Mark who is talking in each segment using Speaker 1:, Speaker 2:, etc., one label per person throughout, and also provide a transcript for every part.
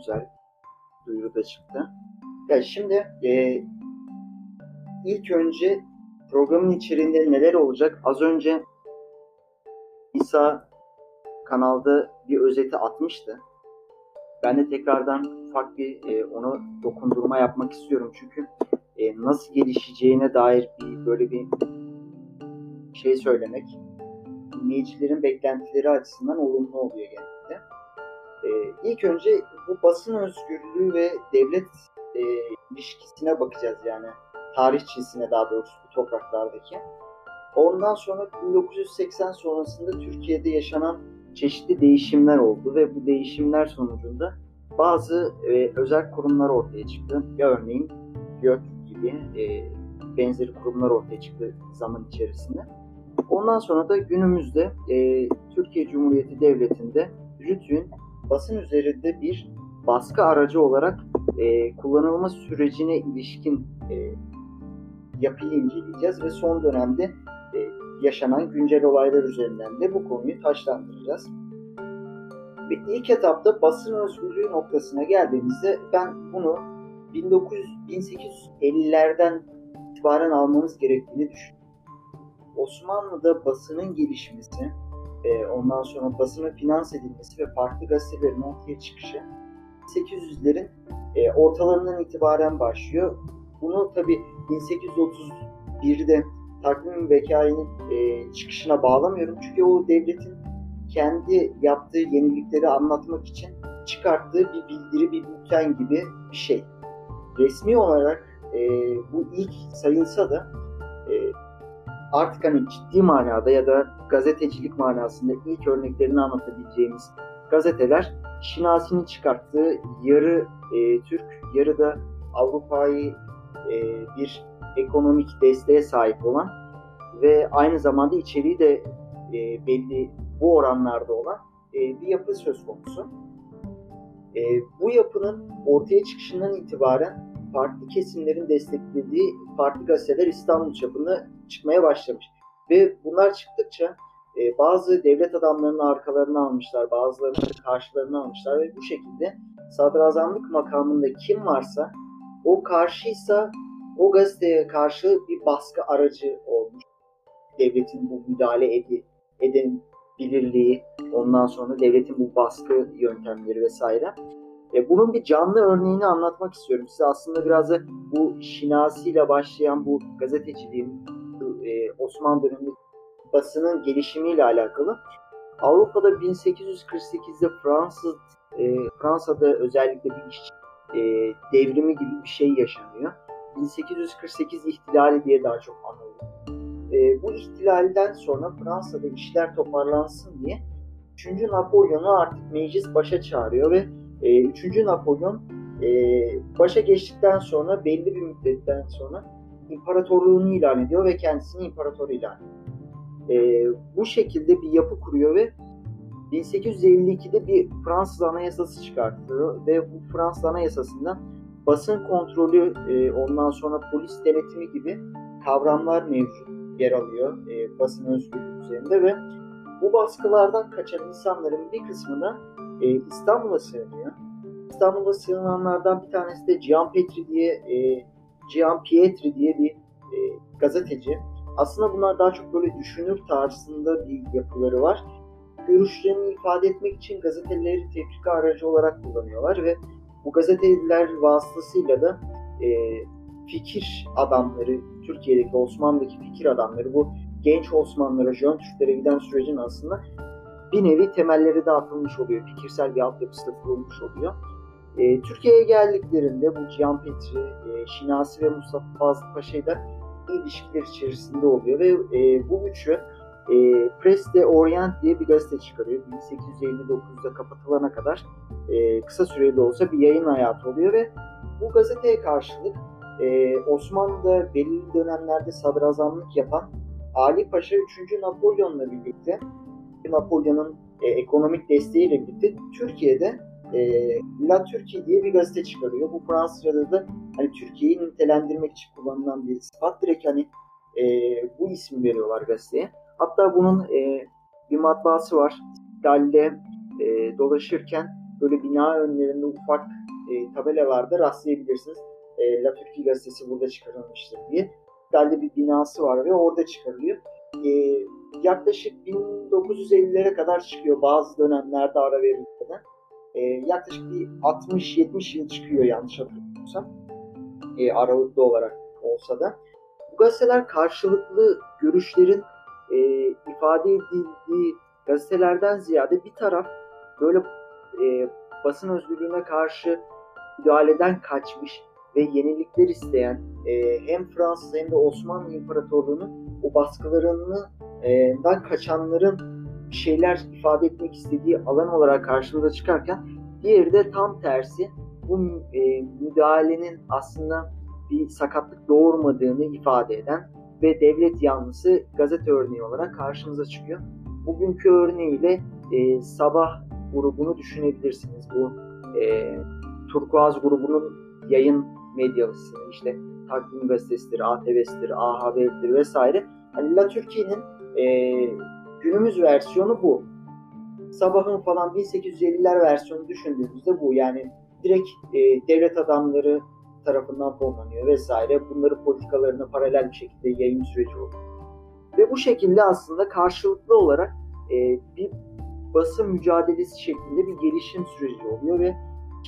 Speaker 1: güzel duyuru da çıktı. Ya şimdi e, ilk önce programın içeriğinde neler olacak? Az önce İsa kanalda bir özeti atmıştı. Ben de tekrardan ufak bir e, ona dokundurma yapmak istiyorum. Çünkü e, nasıl gelişeceğine dair bir böyle bir şey söylemek dinleyicilerin beklentileri açısından olumlu oluyor genelde. E, ilk önce bu basın özgürlüğü ve devlet e, ilişkisine bakacağız yani tarihçisine daha doğrusu bu topraklardaki. Ondan sonra 1980 sonrasında Türkiye'de yaşanan çeşitli değişimler oldu ve bu değişimler sonucunda bazı e, özel kurumlar ortaya çıktı. Ya örneğin YÖK gibi e, benzeri kurumlar ortaya çıktı zaman içerisinde. Ondan sonra da günümüzde e, Türkiye Cumhuriyeti Devleti'nde RTÜK'ün basın üzerinde bir baskı aracı olarak e, kullanılma sürecine ilişkin e, yapıyı inceleyeceğiz ve son dönemde e, yaşanan güncel olaylar üzerinden de bu konuyu taşlandıracağız. Ve ilk etapta basın özgürlüğü noktasına geldiğimizde ben bunu 1900, 1850'lerden itibaren almamız gerektiğini düşünüyorum. Osmanlı'da basının gelişmesi, e, ondan sonra basının finans edilmesi ve farklı gazetelerin ortaya çıkışı 800'lerin e, ortalarından itibaren başlıyor. Bunu tabi 1831'de takvim vekainin e, çıkışına bağlamıyorum. Çünkü o devletin kendi yaptığı yenilikleri anlatmak için çıkarttığı bir bildiri, bir bülten gibi bir şey. Resmi olarak e, bu ilk sayılsa da e, artık hani ciddi manada ya da gazetecilik manasında ilk örneklerini anlatabileceğimiz gazeteler Şinasi'nin çıkarttığı yarı e, Türk, yarı da Avrupa'yı e, bir ekonomik desteğe sahip olan ve aynı zamanda içeriği de e, belli bu oranlarda olan e, bir yapı söz konusu. E, bu yapının ortaya çıkışından itibaren farklı kesimlerin desteklediği farklı gazeteler İstanbul çapında çıkmaya başlamış. Ve bunlar çıktıkça e, bazı devlet adamlarının arkalarını almışlar, bazılarını karşılarını almışlar ve bu şekilde sadrazamlık makamında kim varsa o karşıysa o gazeteye karşı bir baskı aracı olmuş. Devletin bu müdahale edi, edebilirliği, ondan sonra devletin bu baskı yöntemleri vesaire. E, bunun bir canlı örneğini anlatmak istiyorum. Size aslında biraz da bu Şinasi ile başlayan bu gazeteciliğin Osmanlı döneminde basının gelişimiyle alakalı. Avrupa'da 1848'de Fransız e, Fransa'da özellikle bir işçi e, devrimi gibi bir şey yaşanıyor. 1848 ihtilali diye daha çok anılıyor. E, bu ihtilalden sonra Fransa'da işler toparlansın diye 3. Napolyon'u artık meclis başa çağırıyor ve e, 3. Napolyon e, başa geçtikten sonra belli bir müddetten sonra imparatorluğunu ilan ediyor ve kendisini imparator ilan ediyor. E, bu şekilde bir yapı kuruyor ve 1852'de bir Fransız Anayasası çıkartıyor ve bu Fransız Anayasası'ndan basın kontrolü, e, ondan sonra polis denetimi gibi kavramlar mevcut yer alıyor e, basın özgürlüğü üzerinde ve bu baskılardan kaçan insanların bir kısmı da e, İstanbul'a sığınıyor. İstanbul'a sığınanlardan bir tanesi de Gian Petri diye e, Gian Pietri diye bir e, gazeteci. Aslında bunlar daha çok böyle düşünür tarzında bir yapıları var. Görüşlerini ifade etmek için gazeteleri tefrika aracı olarak kullanıyorlar ve bu gazeteler vasıtasıyla da e, fikir adamları, Türkiye'deki Osmanlı'daki fikir adamları, bu genç Osmanlılara, Jön Türklere giden sürecin aslında bir nevi temelleri de atılmış oluyor. Fikirsel bir altyapısı da kurulmuş oluyor. E, Türkiye'ye geldiklerinde bu Cihan Petri, e, Şinasi ve Mustafa Fazıl Paşa ile ilişkiler içerisinde oluyor ve e, bu üçü e, Press de Orient diye bir gazete çıkarıyor. 1859'da kapatılana kadar e, kısa süreli olsa bir yayın hayatı oluyor ve bu gazeteye karşılık e, Osmanlı'da belirli dönemlerde sadrazamlık yapan Ali Paşa 3. Napolyon'la birlikte Napolyon'un e, ekonomik desteğiyle birlikte Türkiye'de e, La Türkiye diye bir gazete çıkarıyor. Bu Fransızca'da da hani Türkiye'yi nitelendirmek için kullanılan bir sıfat. Direkt hani e, bu ismi veriyorlar gazeteye. Hatta bunun e, bir matbaası var. İstiklal'de e, dolaşırken böyle bina önlerinde ufak e, tabelalarda rastlayabilirsiniz. E, La Türkiye gazetesi burada çıkarılmıştır diye. İtalya bir binası var ve orada çıkarılıyor. E, yaklaşık 1950'lere kadar çıkıyor bazı dönemlerde ara verilmeden. E, yaklaşık bir 60-70 yıl çıkıyor yanlış hatırlamıyorsam. E, aralıklı olarak olsa da. Bu gazeteler karşılıklı görüşlerin e, ifade edildiği gazetelerden ziyade bir taraf böyle e, basın özgürlüğüne karşı müdahaleden kaçmış ve yenilikler isteyen e, hem Fransız hem de Osmanlı İmparatorluğu'nun o baskılarından kaçanların bir şeyler ifade etmek istediği alan olarak karşımıza çıkarken diğeri de tam tersi bu e, müdahalenin aslında bir sakatlık doğurmadığını ifade eden ve devlet yanlısı gazete örneği olarak karşımıza çıkıyor. Bugünkü örneğiyle e, sabah grubunu düşünebilirsiniz. Bu e, Turkuaz grubunun yayın medyasını işte Takvim Gazetesi'dir, ATV'sidir, A Haber'dir vesaire. Hani La Türkiye'nin e, günümüz versiyonu bu. Sabahın falan 1850'ler versiyonu düşündüğümüzde bu. Yani direkt e, devlet adamları tarafından fonlanıyor vesaire. Bunların politikalarına paralel bir şekilde yayın süreci oluyor. Ve bu şekilde aslında karşılıklı olarak e, bir basın mücadelesi şeklinde bir gelişim süreci oluyor ve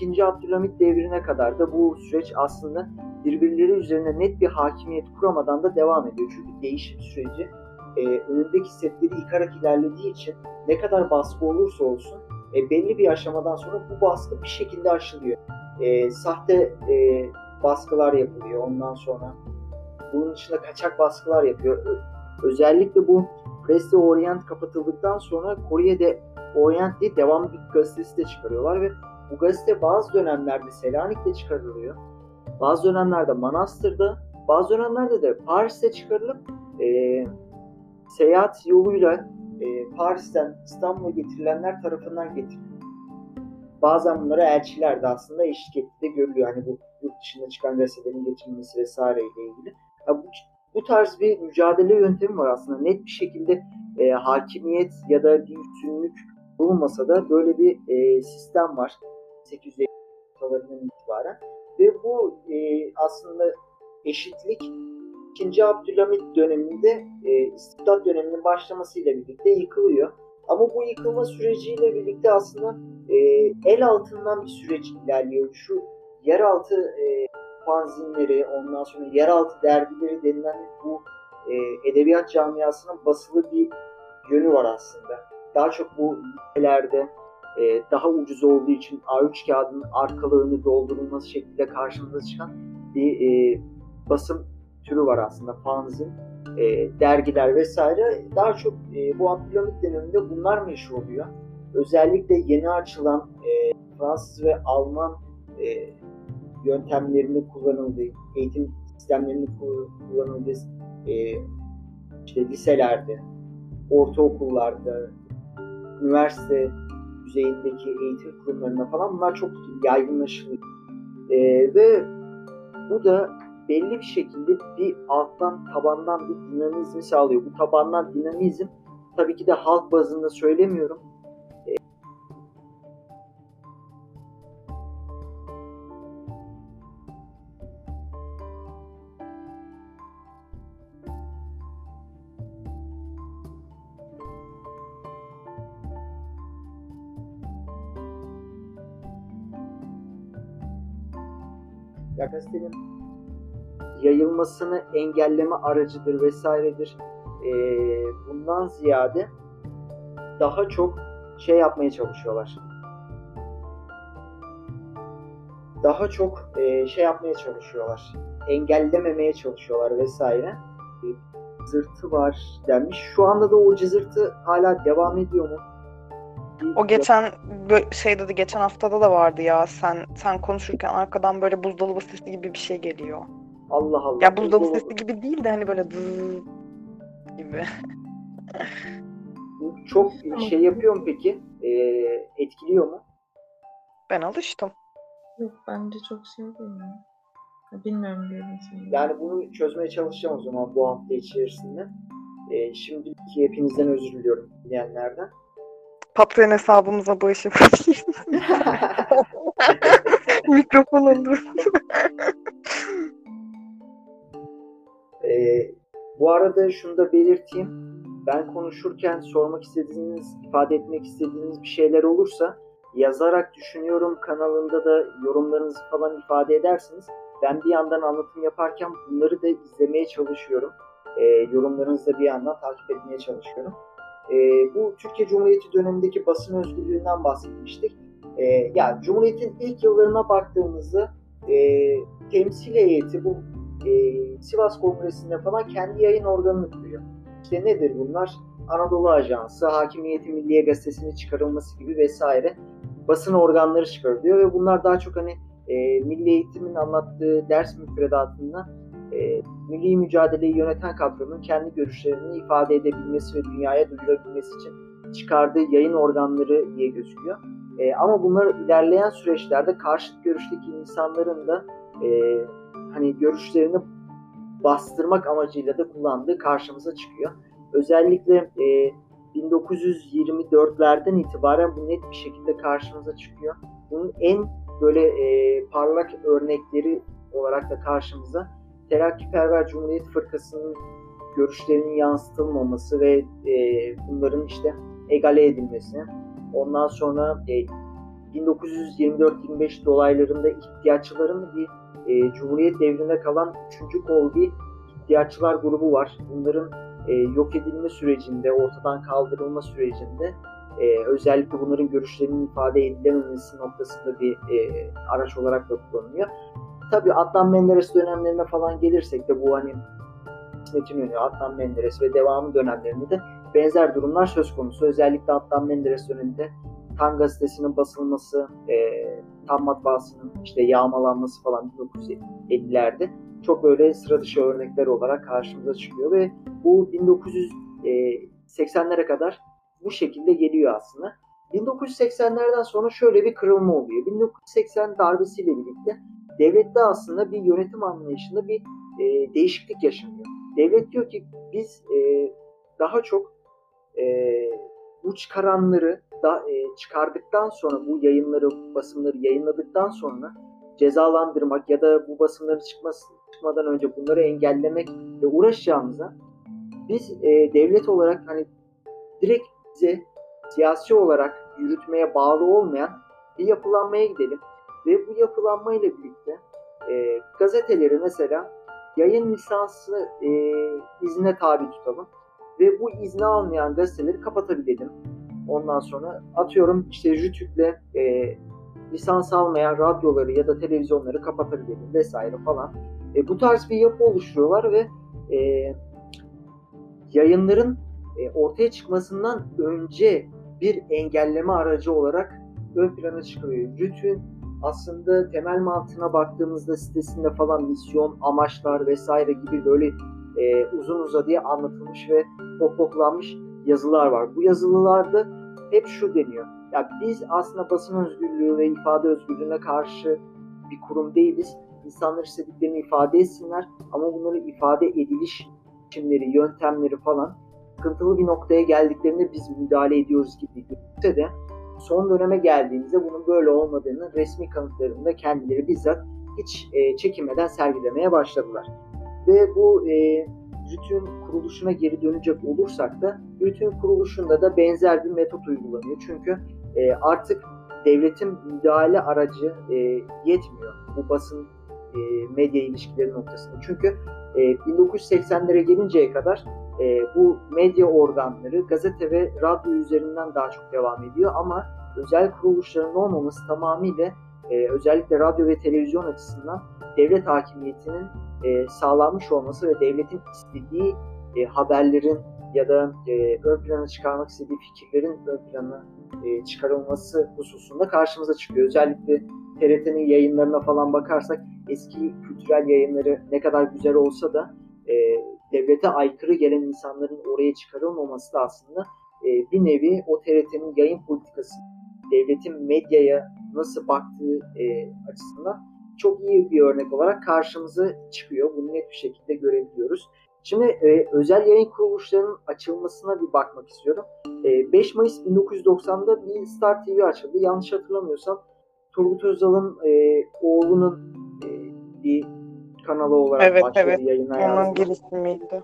Speaker 1: 2. Abdülhamit devrine kadar da bu süreç aslında birbirleri üzerine net bir hakimiyet kuramadan da devam ediyor. Çünkü değişim süreci e, önündeki setleri yıkarak ilerlediği için ne kadar baskı olursa olsun e, belli bir aşamadan sonra bu baskı bir şekilde aşılıyor. E, sahte e, baskılar yapılıyor ondan sonra. Bunun dışında kaçak baskılar yapıyor. Özellikle bu Presse Orient kapatıldıktan sonra Kore'de Orient diye devamlı bir gazetesi de çıkarıyorlar ve bu gazete bazı dönemlerde Selanik'te çıkarılıyor. Bazı dönemlerde Manastır'da, bazı dönemlerde de Paris'te çıkarılıp e, seyahat yoluyla e, Paris'ten İstanbul'a getirilenler tarafından getiriliyor. Bazen bunlara elçiler de aslında eşlik ettiği görülüyor. Hani bu yurt dışında çıkan gazetelerin getirilmesi vesaire ile ilgili. Ya bu, bu tarz bir mücadele yöntemi var aslında. Net bir şekilde e, hakimiyet ya da bir üstünlük bulunmasa da böyle bir e, sistem var. 850 yıllarından itibaren. Ve bu e, aslında eşitlik 2. Abdülhamit döneminde e, istibdat döneminin başlamasıyla birlikte yıkılıyor. Ama bu yıkılma süreciyle birlikte aslında e, el altından bir süreç ilerliyor. Şu yeraltı e, fanzinleri, ondan sonra yeraltı dergileri denilen bu e, edebiyat camiasının basılı bir yönü var aslında. Daha çok bu liselerde e, daha ucuz olduğu için A3 kağıdının arkalığını doldurulması şeklinde karşımıza çıkan bir e, basım türü var aslında fanzin. E, dergiler vesaire daha çok e, bu Abdülhamit döneminde bunlar meşhur oluyor. Özellikle yeni açılan e, Fransız ve Alman e, yöntemlerini kullanıldığı, eğitim sistemlerinin kullanıldığı e, işte liselerde, ortaokullarda, üniversite düzeyindeki eğitim kurumlarında falan bunlar çok yaygınlaşılıyor. E, ve bu da belli bir şekilde bir alttan tabandan bir dinamizmi sağlıyor. Bu tabandan dinamizm tabii ki de halk bazında söylemiyorum. Ya gazetenin yayılmasını engelleme aracıdır vesairedir. E, bundan ziyade daha çok şey yapmaya çalışıyorlar. Daha çok e, şey yapmaya çalışıyorlar. Engellememeye çalışıyorlar vesaire. E, cızırtı var denmiş. Şu anda da o cızırtı hala devam ediyor mu?
Speaker 2: O geçen şey dedi geçen haftada da vardı ya sen sen konuşurken arkadan böyle buzdolabı sesi gibi bir şey geliyor.
Speaker 1: Allah Allah.
Speaker 2: Ya buzdolabı sesi gibi değil de hani böyle zzz gibi.
Speaker 1: Bu çok şey yapıyor mu peki? E, etkiliyor mu?
Speaker 2: Ben alıştım.
Speaker 3: Yok bence çok şey değil ya. Ya Bilmiyorum diyorum şimdi.
Speaker 1: Yani bunu çözmeye çalışacağım o zaman bu hafta içerisinde. Ee, şimdiki hepinizden özür diliyorum dinleyenlerden.
Speaker 2: Patreon hesabımıza bağış yapabilir. Mikrofon olur.
Speaker 1: Ee, bu arada şunu da belirteyim. Ben konuşurken sormak istediğiniz, ifade etmek istediğiniz bir şeyler olursa yazarak düşünüyorum kanalında da yorumlarınızı falan ifade edersiniz. Ben bir yandan anlatım yaparken bunları da izlemeye çalışıyorum. Ee, yorumlarınızı da bir yandan takip etmeye çalışıyorum. Ee, bu Türkiye Cumhuriyeti dönemindeki basın özgürlüğünden bahsetmiştik. Ee, yani Cumhuriyet'in ilk yıllarına baktığımızda e, temsil heyeti bu e, Sivas Kongresi'nde falan kendi yayın organını kuruyor. İşte nedir bunlar? Anadolu Ajansı, Hakimiyeti Milliye Gazetesi'nin çıkarılması gibi vesaire basın organları çıkarılıyor ve bunlar daha çok hani e, milli eğitimin anlattığı ders müfredatında e, milli mücadeleyi yöneten kadronun kendi görüşlerini ifade edebilmesi ve dünyaya duyurabilmesi için çıkardığı yayın organları diye gözüküyor. E, ama bunlar ilerleyen süreçlerde karşıt görüşteki insanların da e, hani görüşlerini bastırmak amacıyla da kullandığı karşımıza çıkıyor. Özellikle e, 1924'lerden itibaren bu net bir şekilde karşımıza çıkıyor. Bunun en böyle e, parlak örnekleri olarak da karşımıza Terakkiperver Cumhuriyet Fırkası'nın görüşlerinin yansıtılmaması ve e, bunların işte egale edilmesi. Ondan sonra e, 1924-25 dolaylarında ihtiyaççıların bir e, Cumhuriyet devrinde kalan 3. kol bir ihtiyaççılar grubu var. Bunların e, yok edilme sürecinde, ortadan kaldırılma sürecinde e, özellikle bunların görüşlerinin ifade edilememesi noktasında bir e, araç olarak da kullanılıyor. Tabii Adnan Menderes dönemlerine falan gelirsek de bu hani İsmet İnönü, Adnan Menderes ve devamı dönemlerinde de benzer durumlar söz konusu. Özellikle Adnan Menderes döneminde Tan gazetesinin basılması, e, Tan matbaasının işte yağmalanması falan 1950'lerde çok böyle sıra dışı örnekler olarak karşımıza çıkıyor ve bu 1980'lere kadar bu şekilde geliyor aslında. 1980'lerden sonra şöyle bir kırılma oluyor. 1980 darbesiyle birlikte devlette aslında bir yönetim anlayışında bir e, değişiklik yaşanıyor. Devlet diyor ki biz e, daha çok e, bu çıkaranları da e, çıkardıktan sonra bu yayınları, basımları yayınladıktan sonra cezalandırmak ya da bu basımların çıkması çıkmadan önce bunları engellemek ve uğraşacağımıza biz e, devlet olarak hani direkt bize siyasi olarak yürütmeye bağlı olmayan bir yapılanmaya gidelim ve bu yapılanma ile birlikte e, gazeteleri mesela yayın lisansı e, izne tabi tutalım ve bu izni almayan gazeteleri kapatabilelim. Ondan sonra atıyorum işte JÜTÜK'le e, lisans almayan radyoları ya da televizyonları kapatabilelim vesaire falan. E, bu tarz bir yapı oluşturuyorlar ve e, yayınların e, ortaya çıkmasından önce bir engelleme aracı olarak ön plana çıkıyor. JÜTÜK'ün aslında temel mantığına baktığımızda sitesinde falan misyon, amaçlar vesaire gibi böyle e, uzun uzadıya anlatılmış ve popoklanmış yazılar var. Bu yazılılarda hep şu deniyor. Ya biz aslında basın özgürlüğü ve ifade özgürlüğüne karşı bir kurum değiliz. İnsanlar istediklerini ifade etsinler ama bunları ifade ediliş biçimleri, yöntemleri falan sıkıntılı bir noktaya geldiklerinde biz müdahale ediyoruz gibi görünse de son döneme geldiğimizde bunun böyle olmadığını resmi kanıtlarını da kendileri bizzat hiç e, çekinmeden sergilemeye başladılar. Ve bu e, RÜT'ün kuruluşuna geri dönecek olursak da RÜT'ün kuruluşunda da benzer bir metot uygulanıyor. Çünkü e, artık devletin müdahale aracı e, yetmiyor bu basın e, medya ilişkileri noktasında. Çünkü e, 1980'lere gelinceye kadar e, bu medya organları gazete ve radyo üzerinden daha çok devam ediyor ama özel kuruluşların olmaması tamamıyla e, özellikle radyo ve televizyon açısından devlet hakimiyetinin e, sağlanmış olması ve devletin istediği e, haberlerin ya da e, ön plana çıkarmak istediği fikirlerin ön plana e, çıkarılması hususunda karşımıza çıkıyor. Özellikle TRT'nin yayınlarına falan bakarsak eski kültürel yayınları ne kadar güzel olsa da e, devlete aykırı gelen insanların oraya çıkarılmaması da aslında e, bir nevi o TRT'nin yayın politikası, devletin medyaya nasıl baktığı e, açısından çok iyi bir örnek olarak karşımıza çıkıyor. Bunu net bir şekilde görebiliyoruz. Şimdi e, özel yayın kuruluşlarının açılmasına bir bakmak istiyorum. E, 5 Mayıs 1990'da bir Star TV açıldı. Yanlış hatırlamıyorsam Turgut Özal'ın e, oğlunun e, bir kanalı olarak
Speaker 2: Evet,
Speaker 1: başladı
Speaker 2: evet.
Speaker 1: yayına
Speaker 2: Onun
Speaker 1: yazdı.
Speaker 2: girişimiydi.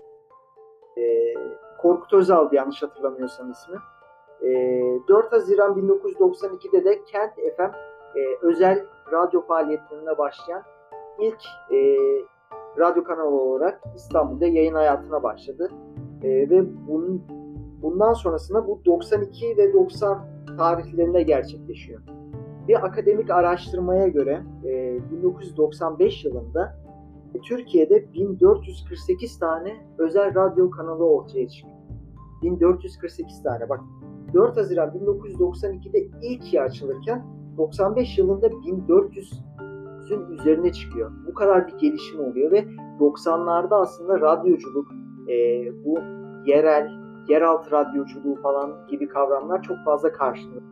Speaker 1: E, Korkut Özal'dı yanlış hatırlamıyorsam ismi. E, 4 Haziran 1992'de de Kent FM e, özel radyo faaliyetlerine başlayan ilk e, radyo kanalı olarak İstanbul'da yayın hayatına başladı. E, ve bunun, bundan sonrasında bu 92 ve 90 tarihlerinde gerçekleşiyor. Bir akademik araştırmaya göre e, 1995 yılında e, Türkiye'de 1448 tane özel radyo kanalı ortaya çıkıyor. 1448 tane bak 4 Haziran 1992'de ilk açılırken 95 yılında 1400'ün üzerine çıkıyor. Bu kadar bir gelişim oluyor ve 90'larda aslında radyoculuk, e, bu yerel, yeraltı radyoculuğu falan gibi kavramlar çok fazla karşılığı.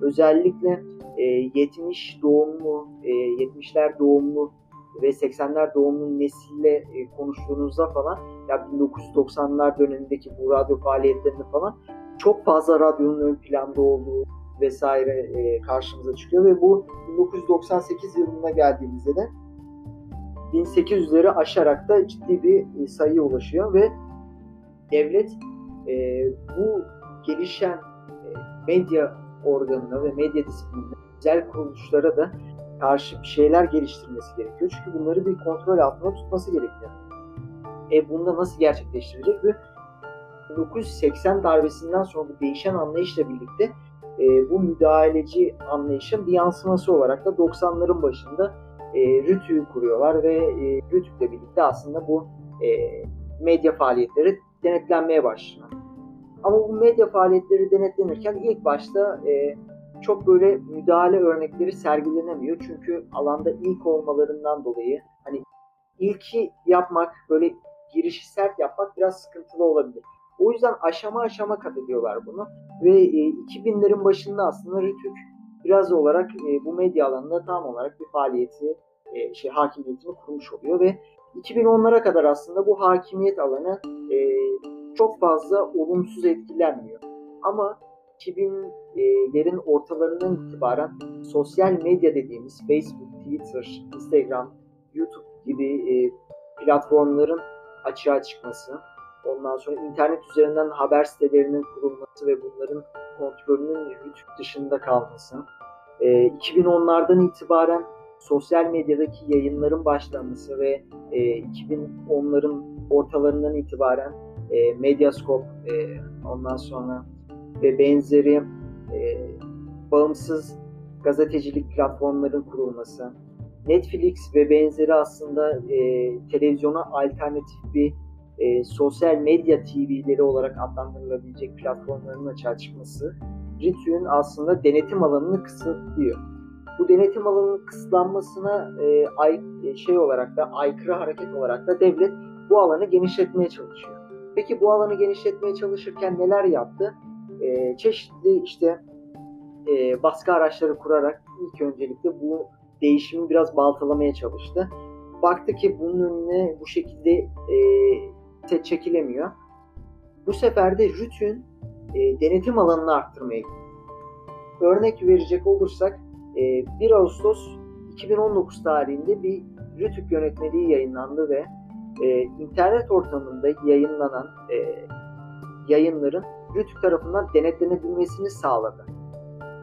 Speaker 1: Özellikle e, 70 doğumlu, e, 70'ler doğumlu ve 80'ler doğumlu nesille e, konuştuğunuzda falan ya 1990'lar dönemindeki bu radyo faaliyetlerinde falan çok fazla radyonun ön planda olduğu vesaire e, karşımıza çıkıyor ve bu 1998 yılına geldiğimizde de 1800'leri aşarak da ciddi bir e, sayıya ulaşıyor ve devlet e, bu gelişen e, medya organına ve medya disiplinine, özel kuruluşlara da karşı bir şeyler geliştirmesi gerekiyor. Çünkü bunları bir kontrol altında tutması gerekiyor. E bunda nasıl gerçekleştirecek ve 1980 darbesinden sonra bu değişen anlayışla birlikte e, bu müdahaleci anlayışın bir yansıması olarak da 90'ların başında e, RTÜ'yü kuruyorlar ve e, RTÜK'le birlikte aslında bu e, medya faaliyetleri denetlenmeye başlıyor. Ama bu medya faaliyetleri denetlenirken ilk başta e, çok böyle müdahale örnekleri sergilenemiyor. Çünkü alanda ilk olmalarından dolayı hani ilki yapmak, böyle girişi sert yapmak biraz sıkıntılı olabilir. O yüzden aşama aşama kat ediyorlar bunu. Ve e, 2000'lerin başında aslında Rütük biraz olarak e, bu medya alanında tam olarak bir faaliyeti, e, şey hakimiyetini kurmuş oluyor ve 2010'lara kadar aslında bu hakimiyet alanı e, çok fazla olumsuz etkilenmiyor. Ama 2000'lerin ortalarından itibaren sosyal medya dediğimiz Facebook, Twitter, Instagram, YouTube gibi e, platformların açığa çıkması, ondan sonra internet üzerinden haber sitelerinin kurulması ve bunların kontrolünün YouTube dışında kalması, e, 2010'lardan itibaren sosyal medyadaki yayınların başlaması ve e, 2010'ların ortalarından itibaren e, Medyascope, e, ondan sonra ve benzeri e, bağımsız gazetecilik platformların kurulması, Netflix ve benzeri aslında e, televizyona alternatif bir e, sosyal medya TV'leri olarak adlandırılabilecek platformların açığa çıkması RTÜK'ün aslında denetim alanını kısıtlıyor. Bu denetim alanının kısıtlanmasına e, ay, şey olarak da aykırı hareket olarak da devlet bu alanı genişletmeye çalışıyor. Peki bu alanı genişletmeye çalışırken neler yaptı? E, çeşitli işte e, baskı araçları kurarak ilk öncelikle bu değişimi biraz baltalamaya çalıştı. Baktı ki bunun önüne bu şekilde e, çekilemiyor. Bu sefer de RTÜK'ün e, denetim alanını arttırmaya gitti. Örnek verecek olursak e, 1 Ağustos 2019 tarihinde bir RTÜK yönetmeliği yayınlandı ve e, internet ortamında yayınlanan e, yayınların RTÜK tarafından denetlenebilmesini sağladı.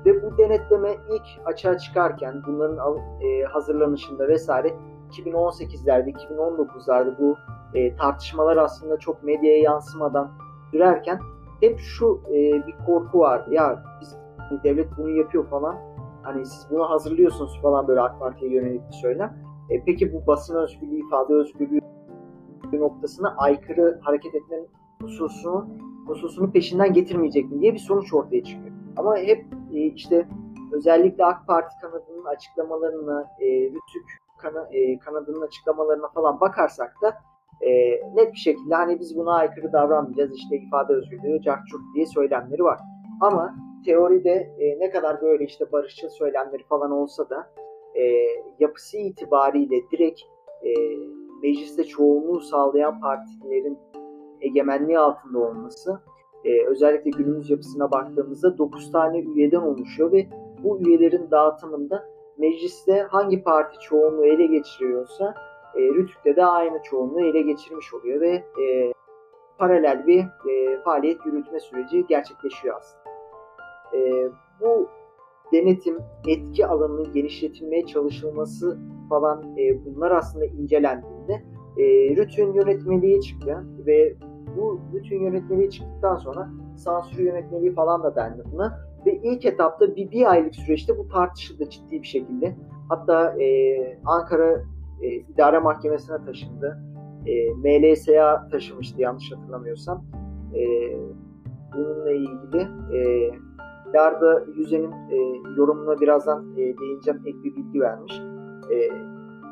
Speaker 1: Ve bu denetleme ilk açığa çıkarken bunların e, hazırlanışında vesaire 2018'lerde, 2019'larda bu e, tartışmalar aslında çok medyaya yansımadan sürerken hep şu e, bir korku var. Ya biz devlet bunu yapıyor falan. Hani siz bunu hazırlıyorsunuz falan böyle AK Parti'ye yönelik bir söylem. E, peki bu basın özgürlüğü, ifade özgürlüğü noktasına aykırı hareket etmenin hususunu, hususunu peşinden getirmeyecek mi diye bir sonuç ortaya çıkıyor. Ama hep e, işte özellikle AK Parti kanadının açıklamalarına, e, Rütük kana, e, kanadının açıklamalarına falan bakarsak da e, net bir şekilde hani biz buna aykırı davranmayacağız işte ifade özgürlüğü, cahçurt diye söylemleri var. Ama teoride e, ne kadar böyle işte barışçıl söylemleri falan olsa da e, yapısı itibariyle direkt e, mecliste çoğunluğu sağlayan partilerin egemenliği altında olması e, özellikle günümüz yapısına baktığımızda 9 tane üyeden oluşuyor ve bu üyelerin dağıtımında mecliste hangi parti çoğunluğu ele geçiriyorsa e, Rütük'te de aynı çoğunluğu ele geçirmiş oluyor ve e, paralel bir e, faaliyet yürütme süreci gerçekleşiyor aslında. E, bu denetim, etki alanının genişletilmeye çalışılması falan e, bunlar aslında incelendiğinde e, Rütün yönetmeliği çıktı ve bu Rütün yönetmeliği çıktıktan sonra sansür yönetmeliği falan da dendi buna. Ve ilk etapta bir, bir aylık süreçte bu tartışıldı ciddi bir şekilde. Hatta e, Ankara e, İdare Mahkemesi'ne taşındı. E, MLSA taşımıştı yanlış hatırlamıyorsam. E, bununla ilgili e, Yarda Yüzen'in e, yorumuna birazdan e, değineceğim ek bir bilgi vermiş. E,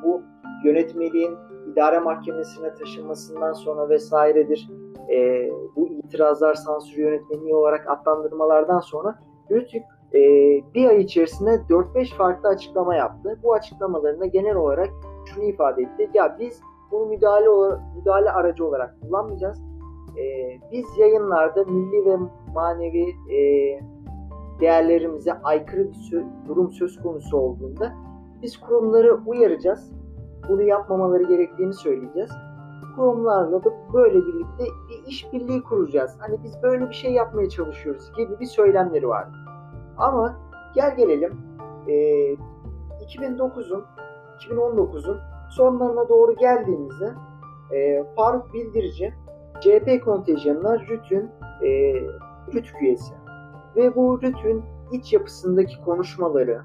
Speaker 1: bu yönetmeliğin idare mahkemesine taşınmasından sonra vesairedir. E, bu itirazlar sansür yönetmeliği olarak adlandırmalardan sonra Rütük e, bir ay içerisinde 4-5 farklı açıklama yaptı. Bu açıklamalarında genel olarak şunu ifade etti. Ya biz bunu müdahale olarak, müdahale aracı olarak kullanmayacağız. E, biz yayınlarda milli ve manevi e, değerlerimize aykırı bir sö- durum söz konusu olduğunda biz kurumları uyaracağız. Bunu yapmamaları gerektiğini söyleyeceğiz. Kurumlarla da böyle birlikte bir işbirliği kuracağız. Hani biz böyle bir şey yapmaya çalışıyoruz gibi bir söylemleri var. Ama gel gelelim e, 2009'un 2019'un sonlarına doğru geldiğimizde e, Faruk Bildirici CHP kontenjanına RÜT'ün e, RÜTük üyesi. Ve bu RÜT'ün iç yapısındaki konuşmaları,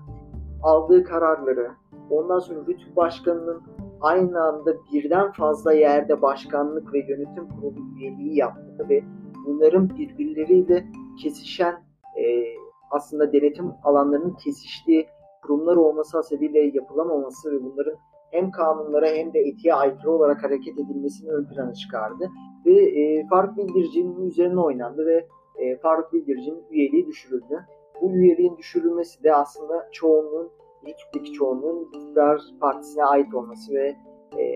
Speaker 1: aldığı kararları, ondan sonra RÜTük Başkanı'nın aynı anda birden fazla yerde başkanlık ve yönetim kurulu üyeliği yaptığı ve bunların birbirleriyle kesişen e, aslında denetim alanlarının kesiştiği kurumlar olması hasebiyle yapılamaması ve bunların hem kanunlara hem de etiğe aykırı olarak hareket edilmesini ön plana çıkardı. Ve e, Faruk Bildirici'nin üzerine oynandı ve e, Faruk Bildirici'nin üyeliği düşürüldü. Bu üyeliğin düşürülmesi de aslında çoğunluğun, Rütük'teki çoğunluğun iktidar partisine ait olması ve e,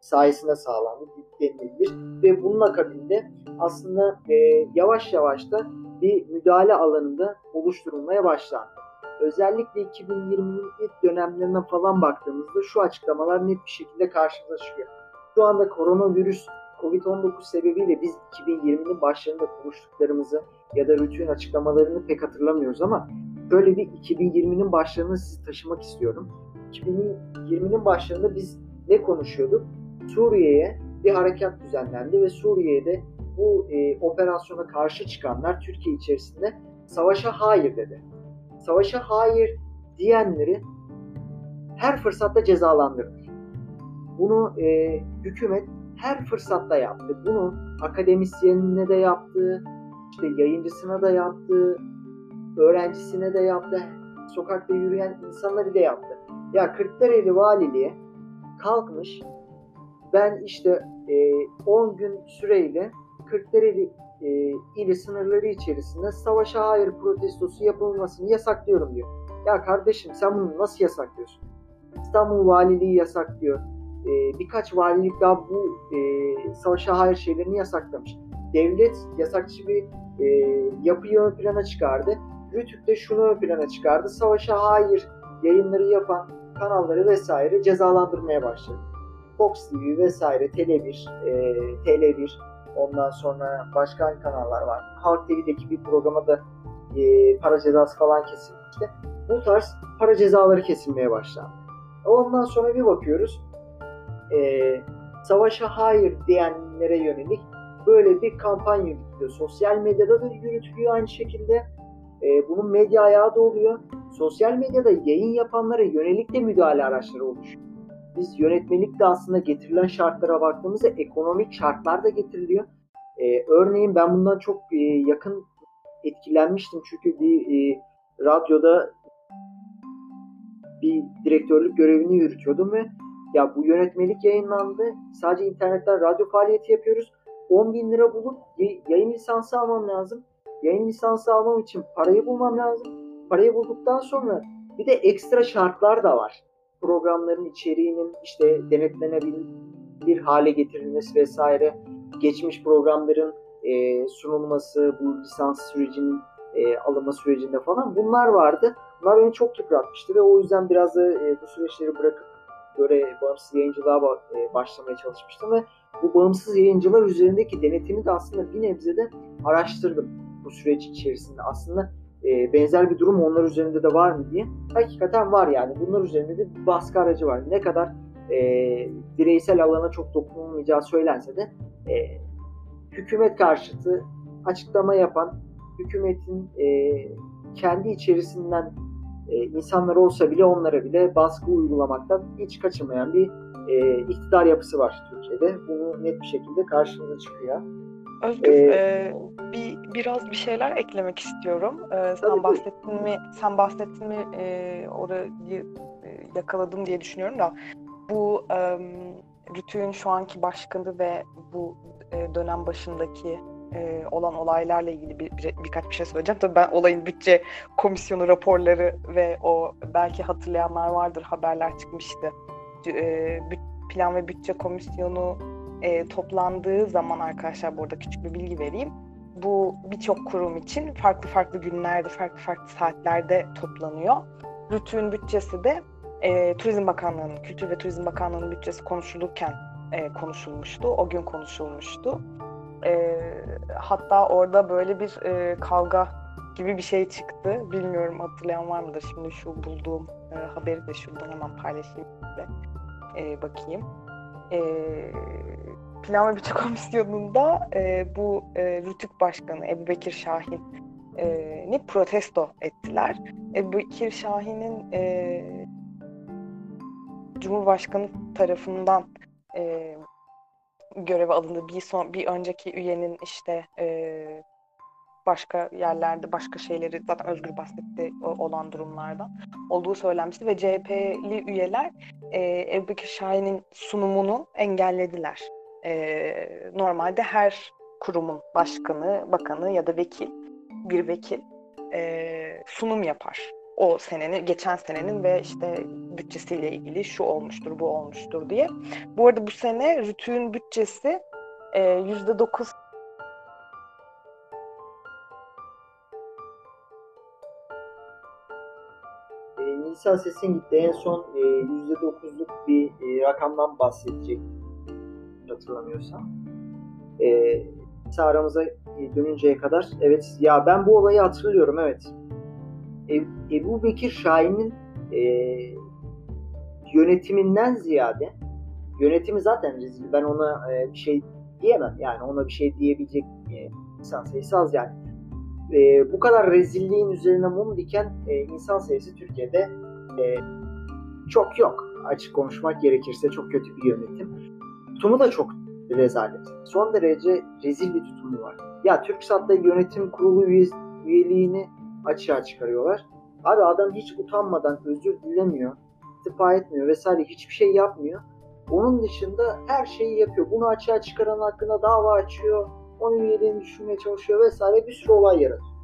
Speaker 1: sayesinde sağlandı denilebilir. Ve bunun akabinde aslında e, yavaş yavaş da bir müdahale alanında oluşturulmaya başlandı. Özellikle 2020'nin ilk dönemlerine falan baktığımızda şu açıklamalar net bir şekilde karşımıza çıkıyor. Şu anda koronavirüs Covid-19 sebebiyle biz 2020'nin başlarında konuştuklarımızı ya da rütün açıklamalarını pek hatırlamıyoruz ama böyle bir 2020'nin başlarını sizi taşımak istiyorum. 2020'nin başlarında biz ne konuşuyorduk? Suriye'ye bir harekat düzenlendi ve Suriye'de bu e, operasyona karşı çıkanlar Türkiye içerisinde savaşa hayır dedi. Savaşa hayır diyenleri her fırsatta cezalandırdı. Bunu e, hükümet her fırsatta yaptı. Bunu akademisyenine de yaptı, işte yayıncısına da yaptı, öğrencisine de yaptı, sokakta yürüyen insanları da yaptı. Ya Kırklareli Valiliği kalkmış, ben işte e, 10 gün süreyle Kırklareli e, ili sınırları içerisinde savaşa hayır protestosu yapılmasını yasaklıyorum diyor. Ya kardeşim sen bunu nasıl yasaklıyorsun? İstanbul Valiliği yasaklıyor. E, birkaç valilik daha bu e, savaşa hayır şeylerini yasaklamış. Devlet yasakçı bir e, yapıyı ön plana çıkardı. Rütük de şunu ön plana çıkardı. Savaşa hayır yayınları yapan kanalları vesaire cezalandırmaya başladı. Fox TV vesaire, Tele1, e, Tele1, ondan sonra başka hangi kanallar var? Halk TV'deki bir programa da e, para cezası falan kesilmişti. Bu tarz para cezaları kesilmeye başlandı. Ondan sonra bir bakıyoruz, e, savaşa hayır diyenlere yönelik böyle bir kampanya yürütülüyor. Sosyal medyada da yürütülüyor aynı şekilde. E, bunun medya ayağı da oluyor. Sosyal medyada yayın yapanlara yönelik de müdahale araçları oluşuyor. Biz yönetmelikte aslında getirilen şartlara baktığımızda ekonomik şartlar da getiriliyor. E, örneğin ben bundan çok e, yakın etkilenmiştim çünkü bir e, radyoda bir direktörlük görevini yürütüyordum ve ya bu yönetmelik yayınlandı. Sadece internetten radyo faaliyeti yapıyoruz. 10 bin lira bulup yayın lisansı almam lazım. Yayın lisansı almam için parayı bulmam lazım. Parayı bulduktan sonra bir de ekstra şartlar da var. Programların içeriğinin işte denetlenebilir hale getirilmesi vesaire, geçmiş programların e, sunulması, bu lisans sürecinin e, alınma sürecinde falan bunlar vardı. Bunlar beni çok yıpratmıştı ve o yüzden biraz da e, bu süreçleri bırakıp böyle bağımsız yayıncılığa e, başlamaya çalışmıştım ve bu bağımsız yayıncılar üzerindeki denetimi de aslında bir nebze de araştırdım bu süreç içerisinde. Aslında e, benzer bir durum onlar üzerinde de var mı diye. Hakikaten var yani. Bunlar üzerinde de bir baskı aracı var. Ne kadar e, bireysel alana çok dokunulmayacağı söylense de e, hükümet karşıtı açıklama yapan, hükümetin e, kendi içerisinden e, insanlar olsa bile onlara bile baskı uygulamaktan hiç kaçınmayan bir e, iktidar yapısı var Türkiye'de. Bunu net bir şekilde karşımıza çıkıyor.
Speaker 2: Özgür,
Speaker 1: Ee,
Speaker 2: e, bir biraz bir şeyler eklemek istiyorum. E, sen bahsettin mi? Sen bahsettin mi? E, orayı e, yakaladım diye düşünüyorum da bu e, Rütü'nün şu anki başkanı ve bu e, dönem başındaki e, olan olaylarla ilgili bir, bir- birkaç bir şey söyleyeceğim. Tabii ben olayın bütçe komisyonu raporları ve o belki hatırlayanlar vardır haberler çıkmıştı. E, plan ve bütçe komisyonu e, toplandığı zaman arkadaşlar burada küçük bir bilgi vereyim. Bu birçok kurum için farklı farklı günlerde, farklı farklı saatlerde toplanıyor. Rütü'nün bütçesi de e, Turizm Bakanlığı'nın, Kültür ve Turizm Bakanlığı'nın bütçesi konuşulurken e, konuşulmuştu. O gün konuşulmuştu. E, hatta orada böyle bir e, kavga gibi bir şey çıktı. Bilmiyorum hatırlayan var mıdır? Şimdi şu bulduğum e, haberi de şuradan hemen paylaşayım size. E, bakayım. E, Plan ve Bütçe Komisyonu'nda e, bu e, Rütük Başkanı Ebu Bekir Şahin e, protesto ettiler. Ebu Bekir Şahin'in e, Cumhurbaşkanı tarafından e, göreve alındığı bir son bir önceki üyenin işte e, başka yerlerde başka şeyleri zaten Özgür bahsetti olan durumlardan olduğu söylenmişti ve CHP'li üyeler e, Ebu Bekir Şahin'in sunumunu engellediler. E, normalde her kurumun başkanı, bakanı ya da vekil, bir vekil e, sunum yapar. O senenin, geçen senenin ve işte bütçesiyle ilgili şu olmuştur, bu olmuştur diye. Bu arada bu sene Rütü'nün bütçesi yüzde dokuz
Speaker 1: E, Nisa sesin gitti. En son e, %9'luk bir rakamdan bahsedecek hatırlamıyorsam. E, Nisa aramıza dönünceye kadar. Evet ya ben bu olayı hatırlıyorum evet. E, Ebu Bekir Şahin'in e, yönetiminden ziyade yönetimi zaten rezil. Ben ona e, bir şey diyemem. Yani ona bir şey diyebilecek e, insan sayısı az yani. E, bu kadar rezilliğin üzerine mum diken e, insan sayısı Türkiye'de e, çok yok. Açık konuşmak gerekirse çok kötü bir yönetim. Tutumu da çok rezalet. Son derece rezil bir tutumu var. Ya TürkSat'ta yönetim kurulu üye, üyeliğini açığa çıkarıyorlar. Abi adam hiç utanmadan özür dilemiyor, istifa etmiyor vesaire hiçbir şey yapmıyor. Onun dışında her şeyi yapıyor. Bunu açığa çıkaran hakkında dava açıyor. Onun üyeliğini düşürmeye çalışıyor vesaire bir sürü olay yaratıyor.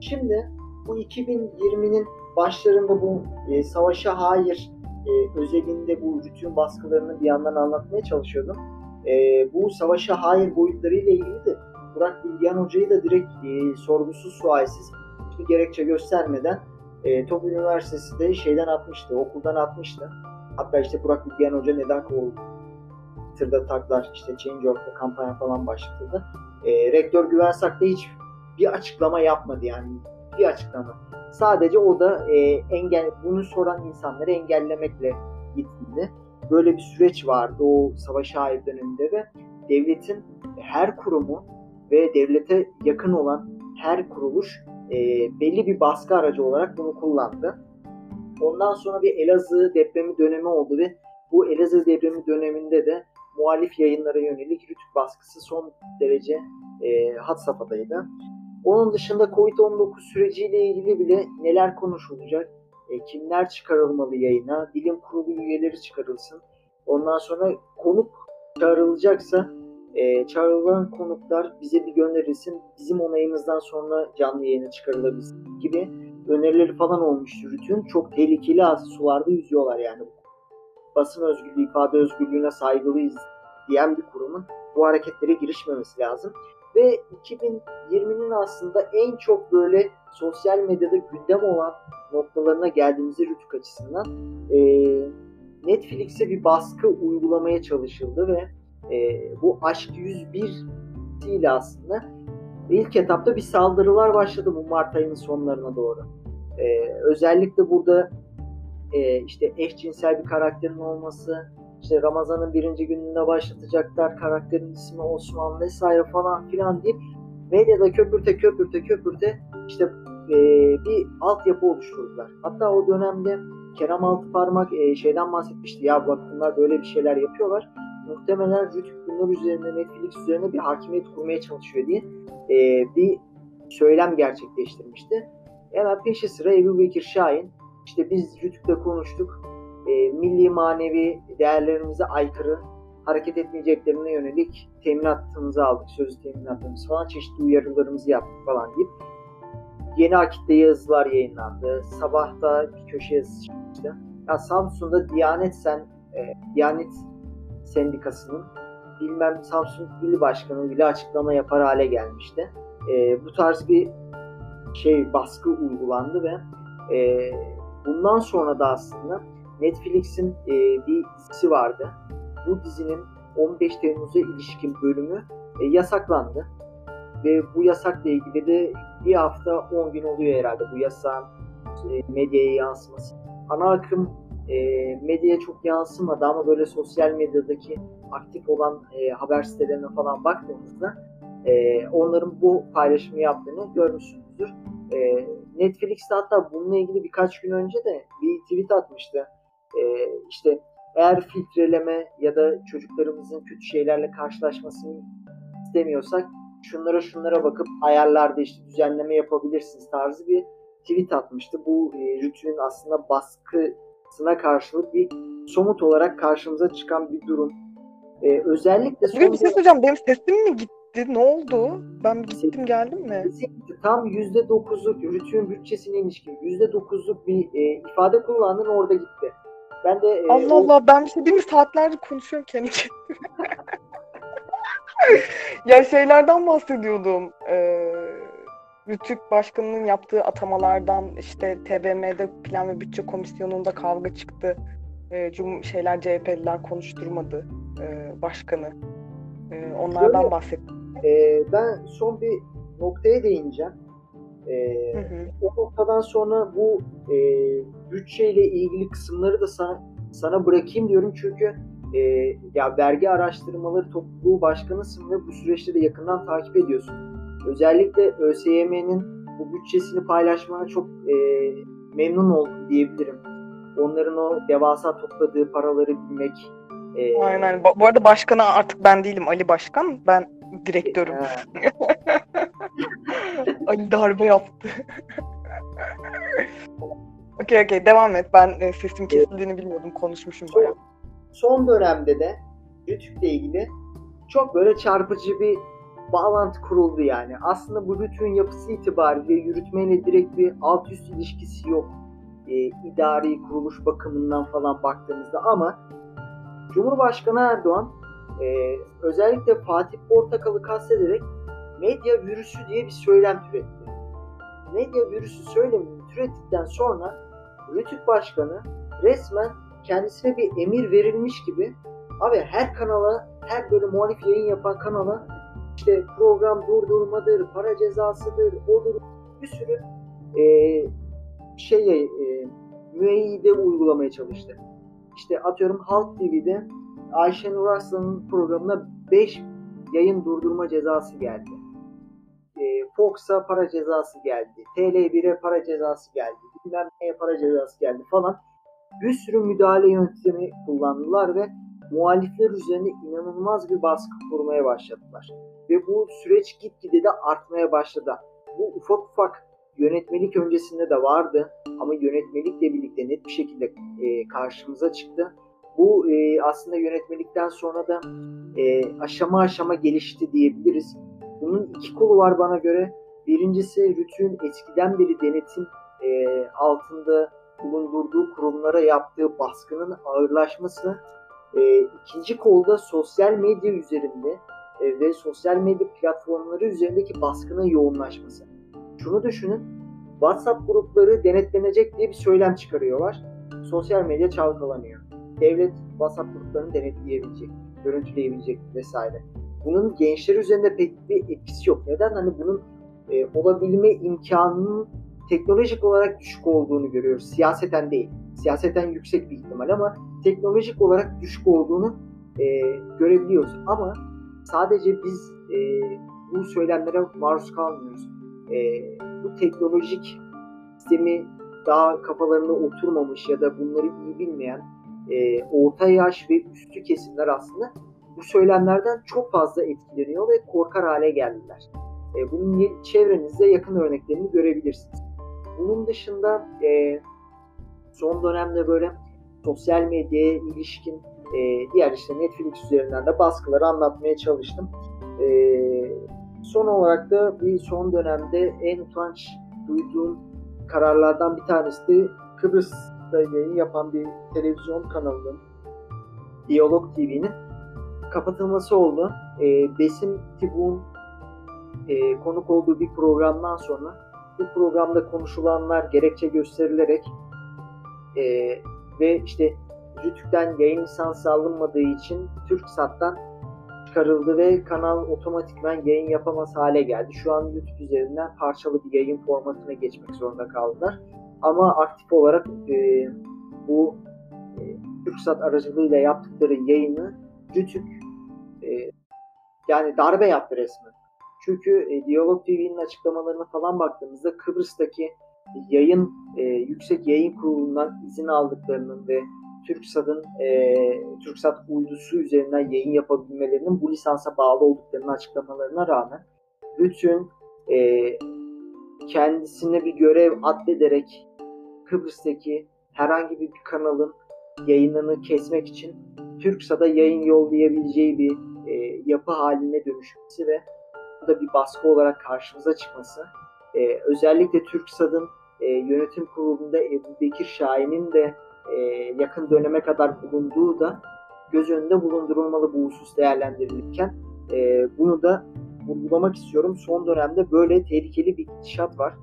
Speaker 1: Şimdi bu 2020'nin başlarında bu e, savaşa hayır e, özelinde bu rütün baskılarını bir yandan anlatmaya çalışıyordum. E, bu savaşa hayır boyutlarıyla ilgili de Burak Bilgehan Hoca'yı da direkt e, sorgusuz sualsiz hiçbir gerekçe göstermeden e, Top Üniversitesi de şeyden atmıştı, okuldan atmıştı. Hatta işte Burak Bilgehan Hoca neden kovuldu? Twitter'da taklar, işte Change.org'da kampanya falan başladı. E, Rektör Güvensak da hiç bir açıklama yapmadı yani. Bir açıklama. Sadece o da e, engel bunu soran insanları engellemekle yetindi. Böyle bir süreç vardı o savaşa hayır döneminde ve devletin her kurumu ve devlete yakın olan her kuruluş e, belli bir baskı aracı olarak bunu kullandı. Ondan sonra bir Elazığ depremi dönemi oldu ve bu Elazığ depremi döneminde de muhalif yayınlara yönelik rütük baskısı son derece e, had safhadaydı. Onun dışında Covid-19 süreciyle ilgili bile neler konuşulacak, e, kimler çıkarılmalı yayına, bilim kurulu üyeleri çıkarılsın. Ondan sonra konuk çağrılacaksa e, çağrılan konuklar bize bir gönderilsin, bizim onayımızdan sonra canlı yayına çıkarılabilsin gibi önerileri falan olmuştu. Rütün çok tehlikeli sularda yüzüyorlar yani basın özgürlüğü, ifade özgürlüğüne saygılıyız diyen bir kurumun bu hareketlere girişmemesi lazım. Ve 2020'nin aslında en çok böyle sosyal medyada gündem olan noktalarına geldiğimizde Rütük açısından e, Netflix'e bir baskı uygulamaya çalışıldı ve e, bu Aşk 101 ile aslında ilk etapta bir saldırılar başladı bu Mart ayının sonlarına doğru. E, özellikle burada e, işte eşcinsel bir karakterin olması, işte Ramazan'ın birinci gününde başlatacaklar karakterin ismi Osman vesaire falan filan deyip medyada köpürte köpürte köpürte işte e, bir altyapı oluşturdular. Hatta o dönemde Kerem Altıparmak e, şeyden bahsetmişti. Ya bak bunlar böyle bir şeyler yapıyorlar. Muhtemelen Rütük bunlar üzerinde Netflix üzerine bir hakimiyet kurmaya çalışıyor diye e, bir söylem gerçekleştirmişti. Hemen peşi sıra Ebu Bekir Şahin işte biz Rütük'te konuştuk. E, milli manevi değerlerimize aykırı hareket etmeyeceklerine yönelik teminatımızı aldık. Sözlü teminatlarımız falan çeşitli uyarılarımızı yaptık falan deyip Yeni Akit'te yazılar yayınlandı. Sabahta bir köşe yazısı çıktı. Ya Samsun'da Diyanet Sen e, Diyanet Sendikası'nın bilmem Samsun İl Başkanı bile açıklama yapar hale gelmişti. E, bu tarz bir şey baskı uygulandı ve e, bundan sonra da aslında Netflix'in e, bir dizisi vardı. Bu dizinin 15 Temmuz'a ilişkin bölümü e, yasaklandı. Ve bu yasakla ilgili de bir hafta 10 gün oluyor herhalde bu yasağın e, medyaya yansıması. Ana akım e, medyaya çok yansımadı ama böyle sosyal medyadaki aktif olan e, haber sitelerine falan baktığımızda e, onların bu paylaşımı yaptığını görmüşsünüzdür. E, Netflix'te hatta bununla ilgili birkaç gün önce de bir tweet atmıştı. E, işte eğer filtreleme ya da çocuklarımızın kötü şeylerle karşılaşmasını istemiyorsak şunlara şunlara bakıp ayarlarda işte düzenleme yapabilirsiniz tarzı bir tweet atmıştı. Bu e, Rütü'nün aslında baskısına karşılık bir somut olarak karşımıza çıkan bir durum. E, özellikle
Speaker 2: Bir, bir şey söyleyeceğim. Benim sesim mi gitti? Ne oldu? Ben gittim geldim mi?
Speaker 1: Tam %9'luk Rütü'nün bütçesine ilişkin %9'luk bir e, ifade kullandın orada gitti. Ben de e,
Speaker 2: Allah
Speaker 1: o-
Speaker 2: Allah ben bir şey değil mi? Saatlerce konuşuyorum kendi ya şeylerden bahsediyordum. Ee, Rütük Başkanı'nın yaptığı atamalardan işte TBMM'de Plan ve Bütçe Komisyonu'nda kavga çıktı. Ee, cum şeyler CHP'liler konuşturmadı e, başkanı. Ee, onlardan
Speaker 1: Şöyle-
Speaker 2: bahsettim.
Speaker 1: e, ben son bir noktaya değineceğim. E,
Speaker 2: Hı hı.
Speaker 1: o noktadan sonra bu e, bütçeyle ilgili kısımları da sana, sana bırakayım diyorum çünkü e, ya vergi araştırmaları topluluğu başkanısın ve bu süreçleri yakından takip ediyorsun. Özellikle ÖSYM'nin bu bütçesini paylaşmana çok e, memnun oldum diyebilirim. Onların o devasa topladığı paraları bilmek. e,
Speaker 2: Aynen. Bu bu arada başkanı artık ben değilim Ali Başkan. Ben direktörüm.
Speaker 1: e,
Speaker 2: Ali darbe yaptı. okey okey devam et. Ben e, sesim kesildiğini bilmiyordum. Konuşmuşum bayağı.
Speaker 1: son dönemde de Rütük'le ilgili çok böyle çarpıcı bir bağlantı kuruldu yani. Aslında bu Rütük'ün yapısı itibariyle yürütmeyle direkt bir alt üst ilişkisi yok. E, idari kuruluş bakımından falan baktığımızda ama Cumhurbaşkanı Erdoğan e, özellikle Fatih Portakal'ı kastederek medya virüsü diye bir söylem türetti. Medya virüsü söylemini türettikten sonra Rütük Başkanı resmen kendisine bir emir verilmiş gibi abi her kanala, her böyle muhalif yayın yapan kanala işte program durdurmadır, para cezasıdır, odur bir sürü e, şey e, müeyyide uygulamaya çalıştı. İşte atıyorum Halk TV'de Ayşenur Arslan'ın programına 5 yayın durdurma cezası geldi. E, Fox'a para cezası geldi. TL1'e para cezası geldi. Bilmem neye para cezası geldi falan bir sürü müdahale yöntemi kullandılar ve muhalifler üzerine inanılmaz bir baskı kurmaya başladılar. Ve bu süreç gitgide de artmaya başladı. Bu ufak ufak yönetmelik öncesinde de vardı ama yönetmelikle birlikte net bir şekilde e, karşımıza çıktı. Bu e, aslında yönetmelikten sonra da e, aşama aşama gelişti diyebiliriz. Bunun iki kolu var bana göre. Birincisi Rütü'nün eskiden beri denetim e, altında bulundurduğu kurumlara yaptığı baskının ağırlaşması, e, ikinci kolda sosyal medya üzerinde e, ve sosyal medya platformları üzerindeki baskının yoğunlaşması. Şunu düşünün, WhatsApp grupları denetlenecek diye bir söylem çıkarıyorlar. Sosyal medya çalkalanıyor. Devlet WhatsApp gruplarını denetleyebilecek, görüntüleyebilecek vesaire. Bunun gençler üzerinde pek bir etkisi yok. Neden? Hani bunun e, olabilme imkanının teknolojik olarak düşük olduğunu görüyoruz. Siyaseten değil. Siyaseten yüksek bir ihtimal ama teknolojik olarak düşük olduğunu e, görebiliyoruz. Ama sadece biz e, bu söylemlere maruz kalmıyoruz. E, bu teknolojik sistemi daha kafalarında oturmamış ya da bunları iyi bilmeyen e, orta yaş ve üstü kesimler aslında bu söylemlerden çok fazla etkileniyor ve korkar hale geldiler. E, bunun çevrenizde yakın örneklerini görebilirsiniz. Bunun dışında e, son dönemde böyle sosyal medyaya ilişkin e, diğer işte Netflix üzerinden de baskıları anlatmaya çalıştım. E, son olarak da bir son dönemde en utanç duyduğum kararlardan bir tanesi de Kıbrıs'ta yayın yapan bir televizyon kanalının Diyalog TV'nin kapatılması oldu. E, Besim Tibun e, konuk olduğu bir programdan sonra bu programda konuşulanlar gerekçe gösterilerek e, ve işte Rütük'ten yayın lisansı alınmadığı için TürkSat'tan çıkarıldı ve kanal otomatikman yayın yapamaz hale geldi. Şu an YouTube üzerinden parçalı bir yayın formatına geçmek zorunda kaldılar. Ama aktif olarak e, bu e, TürkSat aracılığıyla yaptıkları yayını Rütük e, yani darbe yaptı resmen. Çünkü e, Diyalog TV'nin açıklamalarına falan baktığımızda Kıbrıs'taki yayın e, yüksek yayın kurulundan izin aldıklarının ve TürkSat'ın e, TürkSat uydusu üzerinden yayın yapabilmelerinin bu lisansa bağlı olduklarını açıklamalarına rağmen bütün e, kendisine bir görev addederek Kıbrıs'taki herhangi bir kanalın yayınını kesmek için TürkSat'a yayın yollayabileceği bir e, yapı haline dönüşmesi ve da bir baskı olarak karşımıza çıkması. E, özellikle TürkSat'ın e, yönetim kurulunda Ebu Bekir Şahin'in de e, yakın döneme kadar bulunduğu da göz önünde bulundurulmalı bu husus değerlendirilirken. E, bunu da vurgulamak istiyorum. Son dönemde böyle tehlikeli bir gidişat var.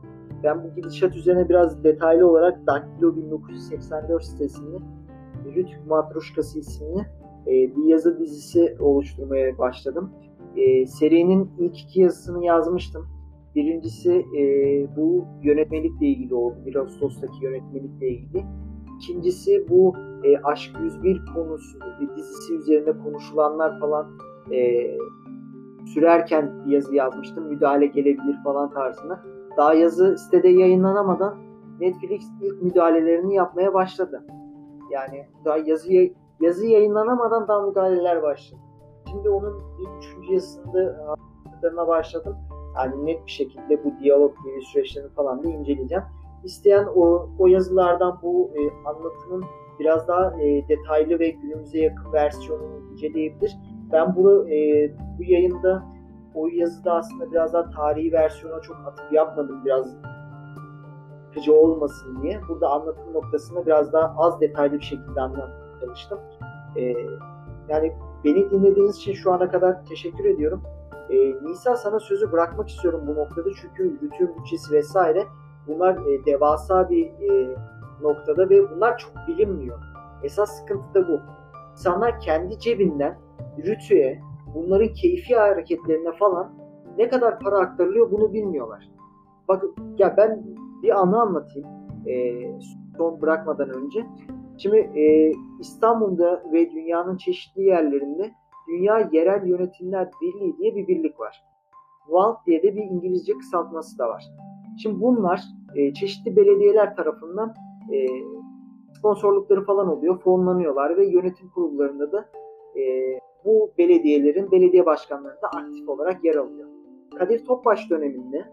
Speaker 1: Ben bu gidişat üzerine biraz detaylı olarak Daktilo 1984 sitesinde Rütük Matruşkası isimli e, bir yazı dizisi oluşturmaya başladım. E, serinin ilk iki yazısını yazmıştım. Birincisi e, bu yönetmelikle ilgili oldu. 1 Ağustos'taki yönetmelikle ilgili. İkincisi bu e, Aşk 101 konusu bir dizisi üzerinde konuşulanlar falan e, sürerken bir yazı yazmıştım. Müdahale gelebilir falan tarzında. Daha yazı sitede yayınlanamadan Netflix ilk müdahalelerini yapmaya başladı. Yani daha yazı yazı yayınlanamadan daha müdahaleler başladı. Şimdi onun üçüncü yazısında başladım. Yani net bir şekilde bu diyalog gibi süreçlerini falan da inceleyeceğim. İsteyen o, o yazılardan bu e, anlatımın biraz daha e, detaylı ve günümüze yakın versiyonunu inceleyebilir. Ben bunu e, bu yayında o yazıda aslında biraz daha tarihi versiyona çok atıf yapmadım. Biraz sıkıcı olmasın diye. Burada anlatım noktasında biraz daha az detaylı bir şekilde anlatmaya çalıştım. E, yani beni dinlediğiniz için şu ana kadar teşekkür ediyorum. E, Nisa sana sözü bırakmak istiyorum bu noktada çünkü rütüm bütçesi vesaire bunlar e, devasa bir e, noktada ve bunlar çok bilinmiyor. Esas sıkıntı da bu. İnsanlar kendi cebinden rütüye, bunların keyfi hareketlerine falan ne kadar para aktarılıyor bunu bilmiyorlar. Bak ya ben bir anı anlatayım e, son bırakmadan önce. Şimdi e, İstanbul'da ve dünyanın çeşitli yerlerinde Dünya Yerel Yönetimler Birliği diye bir birlik var. WALT diye de bir İngilizce kısaltması da var. Şimdi bunlar e, çeşitli belediyeler tarafından e, sponsorlukları falan oluyor, fonlanıyorlar ve yönetim kurullarında da e, bu belediyelerin belediye başkanlarında aktif olarak yer alıyor. Kadir Topbaş döneminde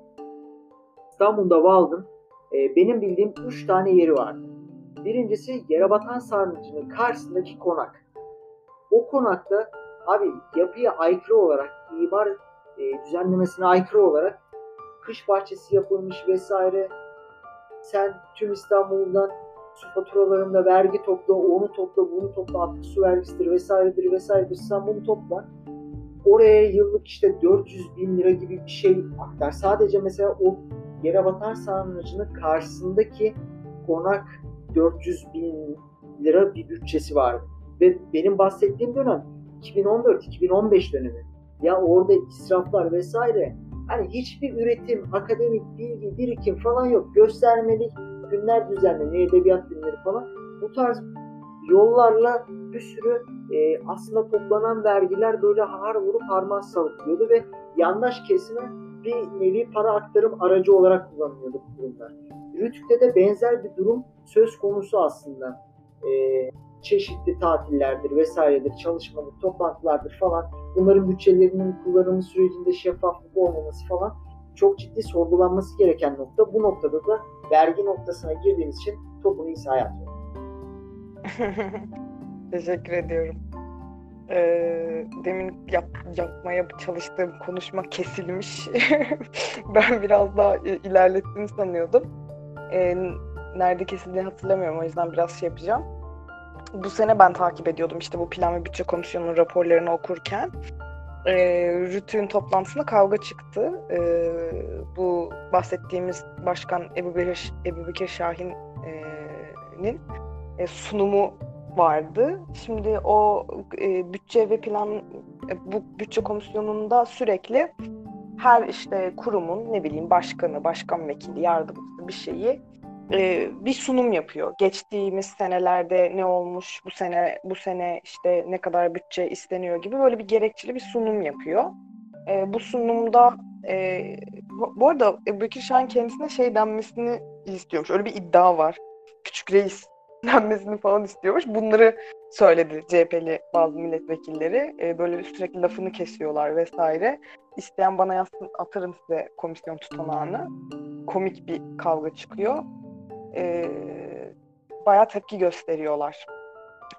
Speaker 1: İstanbul'da Vald'ın e, benim bildiğim 3 tane yeri vardı. Birincisi Yerebatan Sarnıcı'nın karşısındaki konak. O konakta abi yapıya aykırı olarak, imar e, düzenlemesine aykırı olarak kış bahçesi yapılmış vesaire. Sen tüm İstanbul'dan su faturalarında vergi topla, onu topla, bunu topla, atık su vergisidir vesairedir vesairedir. Sen bunu topla. Oraya yıllık işte 400 bin lira gibi bir şey aktar. Sadece mesela o yere vatan sarnıcının karşısındaki konak 400 bin lira bir bütçesi vardı. Ve benim bahsettiğim dönem 2014-2015 dönemi. Ya orada israflar vesaire hani hiçbir üretim, akademik bilgi, birikim falan yok. Göstermelik günler düzenleniyor, edebiyat günleri falan. Bu tarz yollarla bir sürü e, aslında toplanan vergiler böyle har vurup harman savuruyordu ve yandaş kesime bir nevi para aktarım aracı olarak kullanılıyordu bu durumlar. Rütük'te de benzer bir durum söz konusu aslında. E, çeşitli tatillerdir vesairedir, çalışmadır, toplantılardır falan. Bunların bütçelerinin kullanımı sürecinde şeffaflık olmaması falan çok ciddi sorgulanması gereken nokta. Bu noktada da vergi noktasına girdiğimiz için topun iyisi hayat yok.
Speaker 2: Teşekkür ediyorum. Ee, demin yap, yapmaya çalıştığım konuşma kesilmiş. ben biraz daha ilerlettim sanıyordum. Ee, nerede kesildiğini hatırlamıyorum o yüzden biraz şey yapacağım. Bu sene ben takip ediyordum işte bu plan ve bütçe komisyonunun raporlarını okurken. E, Rütü'nün toplantısında kavga çıktı. E, bu bahsettiğimiz başkan Ebu Bekir, Ebu Bekir Şahin'in e, sunumu vardı. Şimdi o e, bütçe ve plan e, bu bütçe komisyonunda sürekli her işte kurumun ne bileyim başkanı, başkan vekili, yardımcısı bir şeyi e, bir sunum yapıyor. Geçtiğimiz senelerde ne olmuş, bu sene bu sene işte ne kadar bütçe isteniyor gibi böyle bir gerekçeli bir sunum yapıyor. E, bu sunumda e, bu, arada Ebu Bekir Şahin kendisine şey denmesini istiyormuş. Öyle bir iddia var. Küçük reis denmesini falan istiyormuş. Bunları söyledi CHP'li bazı milletvekilleri. E, böyle sürekli lafını kesiyorlar vesaire. İsteyen bana yazsın atarım size komisyon tutanağını. Komik bir kavga çıkıyor e, bayağı tepki gösteriyorlar.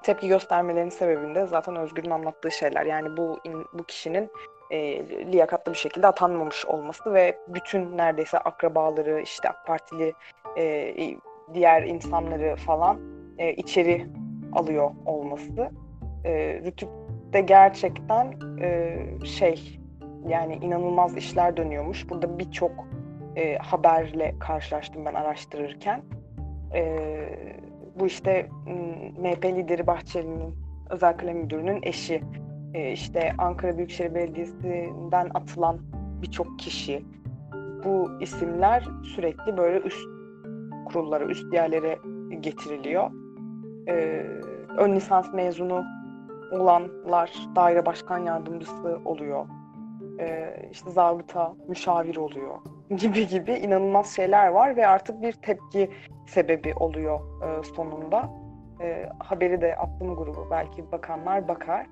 Speaker 2: Tepki göstermelerinin sebebinde zaten Özgür'ün anlattığı şeyler. Yani bu bu kişinin e, liyakatlı bir şekilde atanmamış olması ve bütün neredeyse akrabaları, işte AK Partili e, diğer insanları falan e, içeri alıyor olması. E, Rütük'te gerçekten e, şey yani inanılmaz işler dönüyormuş. Burada birçok e, haberle karşılaştım ben araştırırken e, bu işte MHP lideri Bahçeli'nin özel kalem müdürünün eşi e, işte Ankara Büyükşehir Belediyesi'nden atılan birçok kişi bu isimler sürekli böyle üst kurullara, üst yerlere getiriliyor. Ee, ön lisans mezunu olanlar daire başkan yardımcısı oluyor. Ee, işte zabıta müşavir oluyor gibi gibi inanılmaz şeyler var ve artık bir tepki sebebi oluyor e, sonunda. E, haberi de attım grubu belki bakanlar bakar.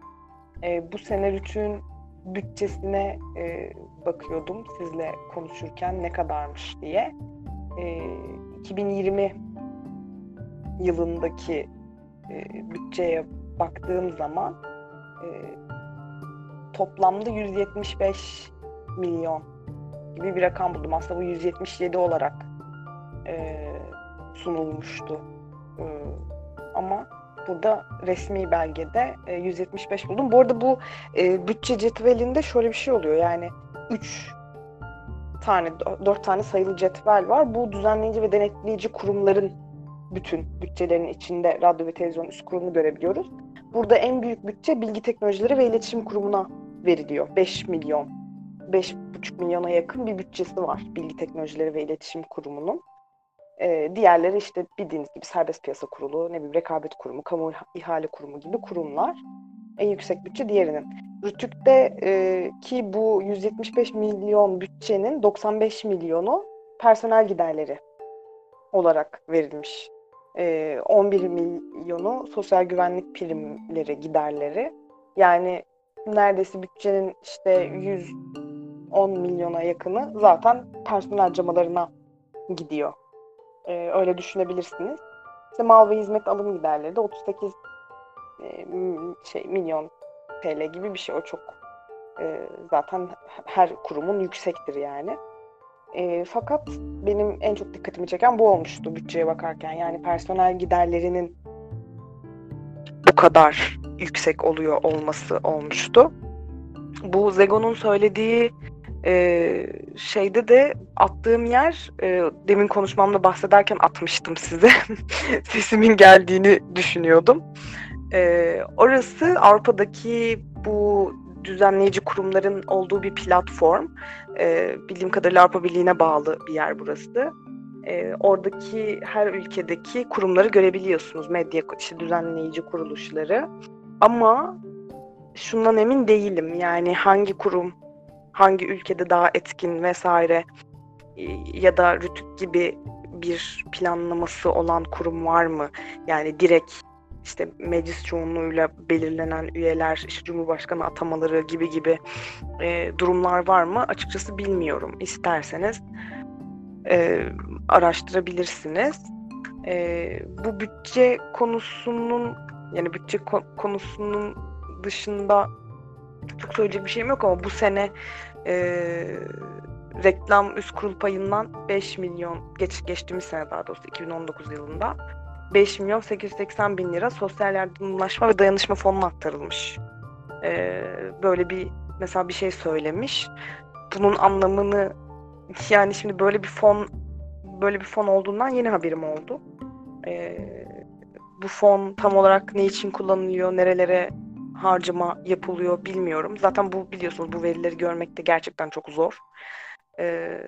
Speaker 2: E, bu sene Rütük'ün bütçesine e, bakıyordum sizle konuşurken ne kadarmış diye. E, 2020 yılındaki e, bütçeye baktığım zaman e, toplamda 175 milyon gibi bir rakam buldum. Aslında bu 177 olarak e, sunulmuştu. E, ama burada resmi belgede e, 175 buldum. Bu arada bu e, bütçe cetvelinde şöyle bir şey oluyor. Yani 3 tane, 4 tane sayılı cetvel var. Bu düzenleyici ve denetleyici kurumların bütün bütçelerin içinde radyo ve televizyon üst kurulunu görebiliyoruz. Burada en büyük bütçe Bilgi Teknolojileri ve İletişim Kurumu'na veriliyor. 5 milyon, 5,5 milyona yakın bir bütçesi var Bilgi Teknolojileri ve İletişim Kurumu'nun. E, diğerleri işte bildiğiniz gibi serbest piyasa kurulu, ne bileyim rekabet kurumu, kamu ihale kurumu gibi kurumlar. En yüksek bütçe diğerinin. Rütük'te e, ki bu 175 milyon bütçenin 95 milyonu personel giderleri olarak verilmiş. E, 11 milyonu sosyal güvenlik primleri giderleri. Yani neredeyse bütçenin işte 110 milyona yakını zaten personel harcamalarına gidiyor. E, öyle düşünebilirsiniz. İşte mal ve hizmet alım giderleri de 38 e, şey milyon TL gibi bir şey. O çok e, zaten her kurumun yüksektir yani. E, fakat benim en çok dikkatimi çeken bu olmuştu bütçeye bakarken. Yani personel giderlerinin bu kadar yüksek oluyor olması olmuştu. Bu Zego'nun söylediği e, şeyde de attığım yer e, demin konuşmamda bahsederken atmıştım size. Sesimin geldiğini düşünüyordum. E, orası Avrupa'daki bu düzenleyici kurumların olduğu bir platform. E, bildiğim kadarıyla Avrupa Birliği'ne bağlı bir yer burası. E, oradaki her ülkedeki kurumları görebiliyorsunuz. Medya işte düzenleyici kuruluşları. Ama şundan emin değilim. Yani hangi kurum hangi ülkede daha etkin vesaire e, ya da Rütük gibi bir planlaması olan kurum var mı? Yani direkt işte meclis çoğunluğuyla belirlenen üyeler, işte cumhurbaşkanı atamaları gibi gibi e, durumlar var mı? Açıkçası bilmiyorum. İsterseniz e, araştırabilirsiniz. E, bu bütçe konusunun yani bütçe konusunun dışında çok söyleyecek bir şeyim yok ama bu sene e, reklam üst kurul payından 5 milyon geç geçtiğimiz sene daha doğrusu 2019 yılında 5 milyon 880 bin lira sosyal yardımlaşma ve dayanışma fonuna aktarılmış. E, böyle bir mesela bir şey söylemiş. Bunun anlamını yani şimdi böyle bir fon böyle bir fon olduğundan yeni haberim oldu. E, bu fon tam olarak ne için kullanılıyor, nerelere harcama yapılıyor bilmiyorum. Zaten bu biliyorsunuz bu verileri görmek de gerçekten çok zor. Ee,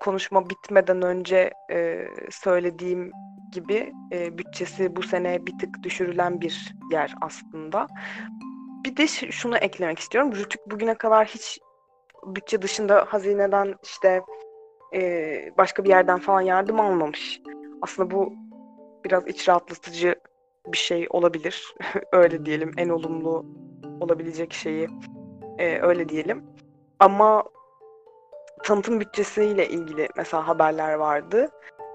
Speaker 2: konuşma bitmeden önce e, söylediğim gibi e, bütçesi bu sene bir tık düşürülen bir yer aslında. Bir de şunu eklemek istiyorum. Rütük bugüne kadar hiç bütçe dışında hazineden işte e, başka bir yerden falan yardım almamış. Aslında bu biraz iç rahatlatıcı bir şey olabilir. öyle diyelim. En olumlu olabilecek şeyi e, öyle diyelim. Ama tanıtım bütçesiyle ilgili mesela haberler vardı.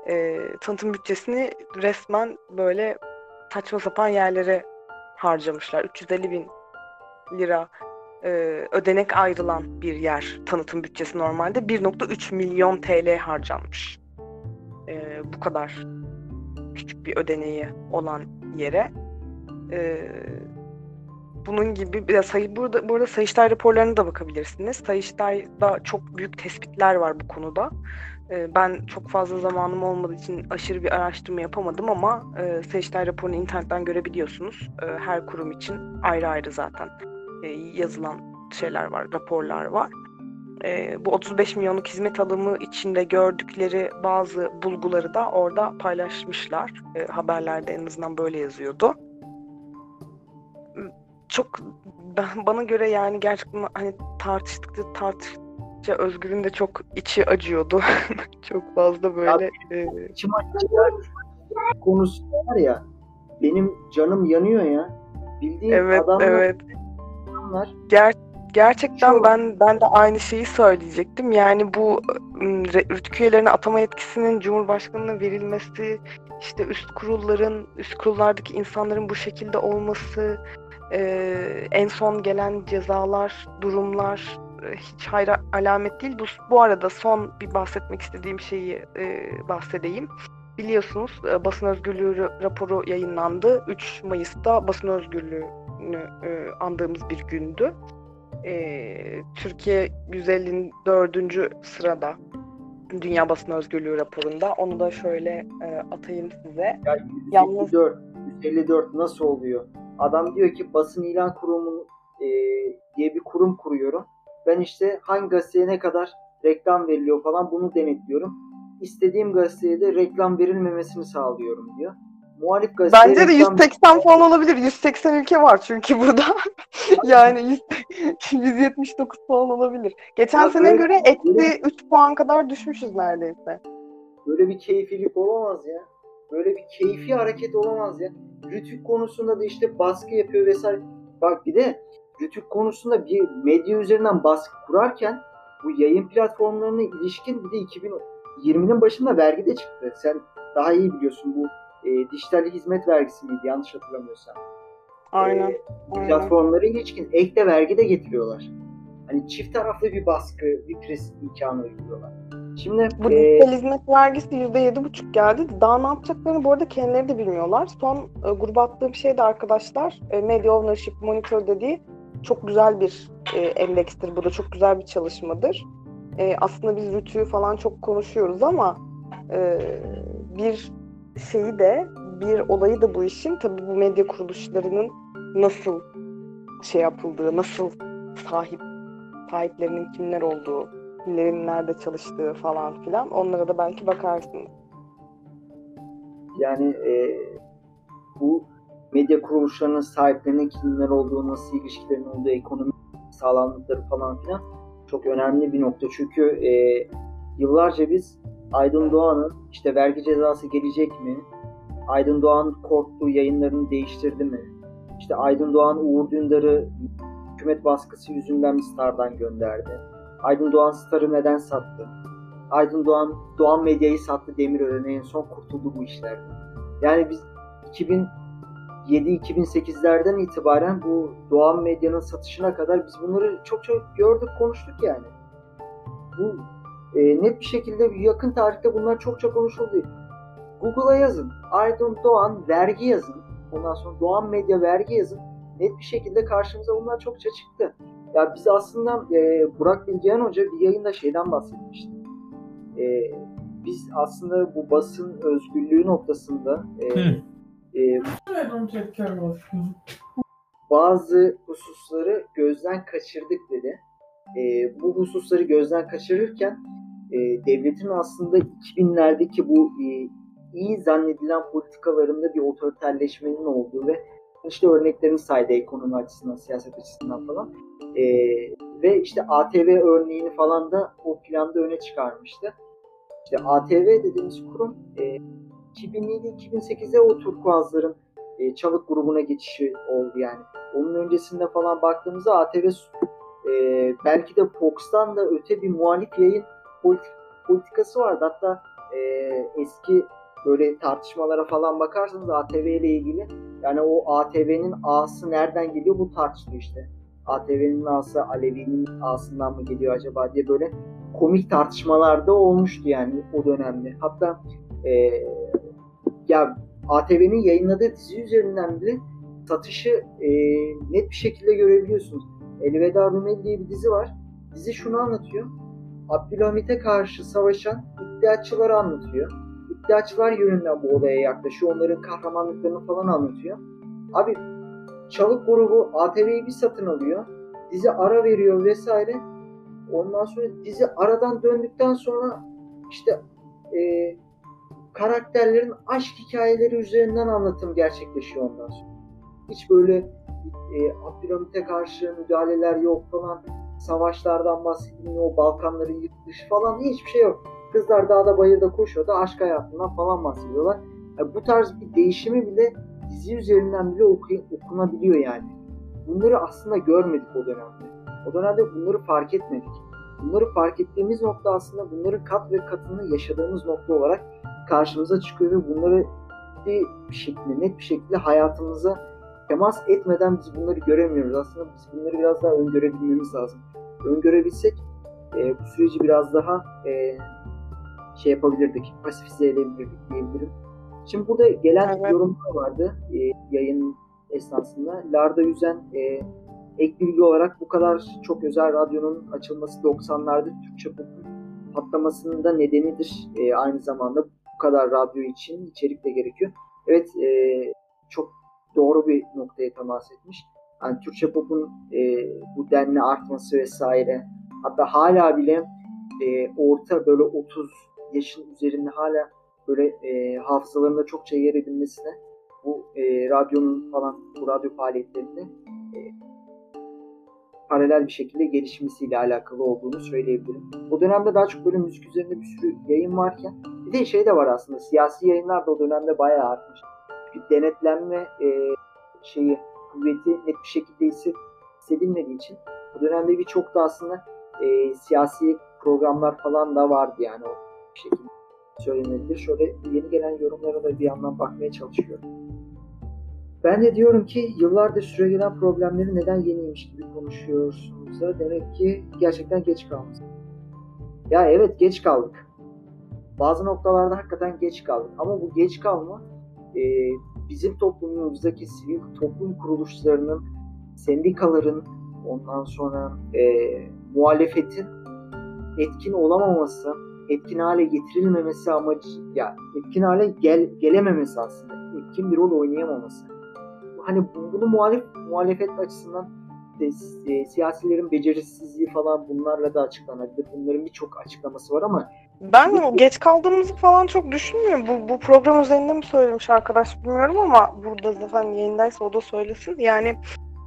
Speaker 2: E, tanıtım bütçesini resmen böyle saçma sapan yerlere harcamışlar. 350 bin lira e, ödenek ayrılan bir yer tanıtım bütçesi normalde 1.3 milyon TL harcanmış. E, bu kadar küçük bir ödeneği olan yere. E, bunun gibi bir de sayı burada burada Sayıştay raporlarına da bakabilirsiniz. Sayıştay'da çok büyük tespitler var bu konuda. E, ben çok fazla zamanım olmadığı için aşırı bir araştırma yapamadım ama e, Sayıştay raporunu internetten görebiliyorsunuz. E, her kurum için ayrı ayrı zaten e, yazılan şeyler var, raporlar var e, bu 35 milyonluk hizmet alımı içinde gördükleri bazı bulguları da orada paylaşmışlar. E, haberlerde en azından böyle yazıyordu. Çok ben, bana göre yani gerçekten hani tartıştıkça tartıştıkça Özgür'ün de çok içi acıyordu. çok fazla böyle. Ya,
Speaker 1: e... Konusu var ya benim canım yanıyor ya. Bildiğin
Speaker 2: evet,
Speaker 1: adamlar,
Speaker 2: evet.
Speaker 1: adamlar
Speaker 2: Ger Gerçekten Çok... ben ben de aynı şeyi söyleyecektim. Yani bu rütük üyelerine atama yetkisinin Cumhurbaşkanı'na verilmesi, işte üst kurulların, üst kurullardaki insanların bu şekilde olması, e, en son gelen cezalar, durumlar e, hiç hayra alamet değil. Bu, bu arada son bir bahsetmek istediğim şeyi e, bahsedeyim. Biliyorsunuz e, basın özgürlüğü raporu yayınlandı. 3 Mayıs'ta basın özgürlüğünü e, andığımız bir gündü e, Türkiye 154. sırada Dünya Basın Özgürlüğü raporunda. Onu da şöyle e, atayım size.
Speaker 1: Ya 154, 154 nasıl oluyor? Adam diyor ki basın ilan kurumu e, diye bir kurum kuruyorum. Ben işte hangi gazeteye ne kadar reklam veriliyor falan bunu denetliyorum. İstediğim gazeteye de reklam verilmemesini sağlıyorum diyor.
Speaker 2: Muhalif gazete Bence de 180 falan olabilir. 180 ülke var çünkü burada. yani 179 falan olabilir. Geçen ya sene göre eksi 3 puan kadar düşmüşüz neredeyse.
Speaker 1: Böyle bir keyfilik olamaz ya. Böyle bir keyfi hareket olamaz ya. Rütük konusunda da işte baskı yapıyor vesaire. Bak bir de Rütük konusunda bir medya üzerinden baskı kurarken bu yayın platformlarına ilişkin bir de 2020'nin başında vergi de çıktı. Sen daha iyi biliyorsun bu e, dijital hizmet vergisi miydi yanlış hatırlamıyorsam.
Speaker 2: Aynen. E.
Speaker 1: Platformlara ilişkin ek de vergi de getiriyorlar. Hani çift taraflı bir baskı, bir pres imkanı uyguluyorlar. Şimdi
Speaker 2: Bu
Speaker 1: e,
Speaker 2: dijital hizmet vergisi %7,5 geldi. Daha ne yapacaklarını bu arada kendileri de bilmiyorlar. Son e, gruba attığım şey de arkadaşlar e, Media Ownership Monitor dediği çok güzel bir e, endekstir. Bu da çok güzel bir çalışmadır. E, aslında biz rütüyü falan çok konuşuyoruz ama e, bir şeyi de bir olayı da bu işin tabii bu medya kuruluşlarının nasıl şey yapıldığı, nasıl sahip sahiplerinin kimler olduğu, kimlerin nerede çalıştığı falan filan onlara da belki bakarsınız.
Speaker 1: Yani e, bu medya kuruluşlarının sahiplerinin kimler olduğu, nasıl ilişkilerin olduğu, ekonomi sağlamlıkları falan filan çok önemli bir nokta. Çünkü e, yıllarca biz Aydın Doğan'ın işte vergi cezası gelecek mi? Aydın Doğan korktuğu yayınlarını değiştirdi mi? İşte Aydın Doğan Uğur Dündar'ı hükümet baskısı yüzünden Star'dan gönderdi? Aydın Doğan Star'ı neden sattı? Aydın Doğan Doğan Medya'yı sattı Demirören'e en son kurtuldu bu işlerden. Yani biz 2007-2008'lerden itibaren bu Doğan Medya'nın satışına kadar biz bunları çok çok gördük, konuştuk yani. Bu e, net bir şekilde yakın tarihte bunlar çok çok konuşuldu. Google'a yazın. Aydın Doğan vergi yazın. Ondan sonra Doğan Medya vergi yazın. Net bir şekilde karşımıza bunlar çokça çıktı. Ya biz aslında e, Burak Bilgehan Hoca bir yayında şeyden bahsetmişti. E, biz aslında bu basın özgürlüğü noktasında e,
Speaker 4: Hı.
Speaker 1: e, bazı hususları gözden kaçırdık dedi. E, bu hususları gözden kaçırırken e, devletin aslında 2000'lerdeki bu e, iyi zannedilen politikalarında bir otoriterleşmenin olduğu ve işte örneklerini saydı ekonomi açısından, siyaset açısından falan. E, ve işte ATV örneğini falan da o planda öne çıkarmıştı. İşte ATV dediğimiz kurum e, 2007-2008'de o turkuazların e, Çalık grubuna geçişi oldu yani. Onun öncesinde falan baktığımızda ATV e, belki de Fox'tan da öte bir muhalif yayın politik, politikası vardı. Hatta e, eski böyle tartışmalara falan bakarsanız ATV ile ilgili yani o ATV'nin A'sı nereden geliyor bu tartışılıyor işte. ATV'nin A'sı Alevi'nin A'sından mı geliyor acaba diye böyle komik tartışmalarda olmuştu yani o dönemde. Hatta e, ya ATV'nin yayınladığı dizi üzerinden bile satışı e, net bir şekilde görebiliyorsunuz. Elveda Rumeli diye bir dizi var. Dizi şunu anlatıyor. Abdülhamit'e karşı savaşan iddiaçıları anlatıyor. İddiaçılar yönünden bu olaya yaklaşıyor. Onların kahramanlıklarını falan anlatıyor. Abi Çalık grubu ATV'yi bir satın alıyor. Dizi ara veriyor vesaire. Ondan sonra dizi aradan döndükten sonra işte e, karakterlerin aşk hikayeleri üzerinden anlatım gerçekleşiyor ondan sonra. Hiç böyle e, Abdülhamit'e karşı müdahaleler yok falan. Savaşlardan bahsedilmiyor, Balkanların yıkılışı falan hiçbir şey yok. Kızlar dağda bayırda koşuyor da aşk hayatından falan bahsediyorlar. Yani bu tarz bir değişimi bile dizi üzerinden bile oku- okunabiliyor yani. Bunları aslında görmedik o dönemde. O dönemde bunları fark etmedik. Bunları fark ettiğimiz nokta aslında bunların kat ve katını yaşadığımız nokta olarak karşımıza çıkıyor ve bunları bir şekilde, net bir şekilde hayatımıza temas etmeden biz bunları göremiyoruz. Aslında biz bunları biraz daha öngörebilmemiz lazım. Öngörebilsek e, bu süreci biraz daha e, şey yapabilirdik, pasifize edebilirdik diyebilirim. Şimdi burada gelen
Speaker 2: Evet.
Speaker 1: yorumlar vardı e, yayın esnasında. Larda Yüzen e, ek bilgi olarak bu kadar çok özel radyonun açılması 90'larda Türkçe popun patlamasının da nedenidir. E, aynı zamanda bu kadar radyo için içerik de gerekiyor. Evet e, çok doğru bir noktaya temas etmiş. Yani Türkçe popun e, bu denli artması vesaire hatta hala bile e, orta böyle 30 yaşın üzerinde hala böyle e, hafızalarında çokça yer edinmesine bu e, radyonun falan bu radyo faaliyetlerinde e, paralel bir şekilde gelişmesiyle alakalı olduğunu söyleyebilirim. O dönemde daha çok böyle müzik üzerinde bir sürü yayın varken bir de şey de var aslında siyasi yayınlar da o dönemde bayağı artmış. Çünkü denetlenme e, şeyi kuvveti net bir şekilde hisse- hissedilmediği için o dönemde birçok da aslında e, siyasi programlar falan da vardı yani o bir şekilde söylenebilir. Şöyle yeni gelen yorumlara da bir yandan bakmaya çalışıyorum. Ben de diyorum ki yıllardır süregelen problemleri neden yeniymiş gibi konuşuyorsunuz da demek ki gerçekten geç kalmış. Ya evet geç kaldık. Bazı noktalarda hakikaten geç kaldık. Ama bu geç kalma e, bizim toplumumuzdaki sivil toplum kuruluşlarının, sendikaların, ondan sonra e, muhalefetin etkin olamaması, etkin hale getirilmemesi amacı, ya etkin hale gel, gelememesi aslında, etkin bir rol oynayamaması. Hani bu- bunu muhalif muhalefet açısından de, e, siyasilerin becerisizliği falan bunlarla da açıklanabilir. Bunların birçok açıklaması var ama
Speaker 2: Ben geç kaldığımızı falan çok düşünmüyorum. Bu, bu program üzerinde mi söylemiş arkadaş bilmiyorum ama burada zaten yayındaysa o da söylesin. Yani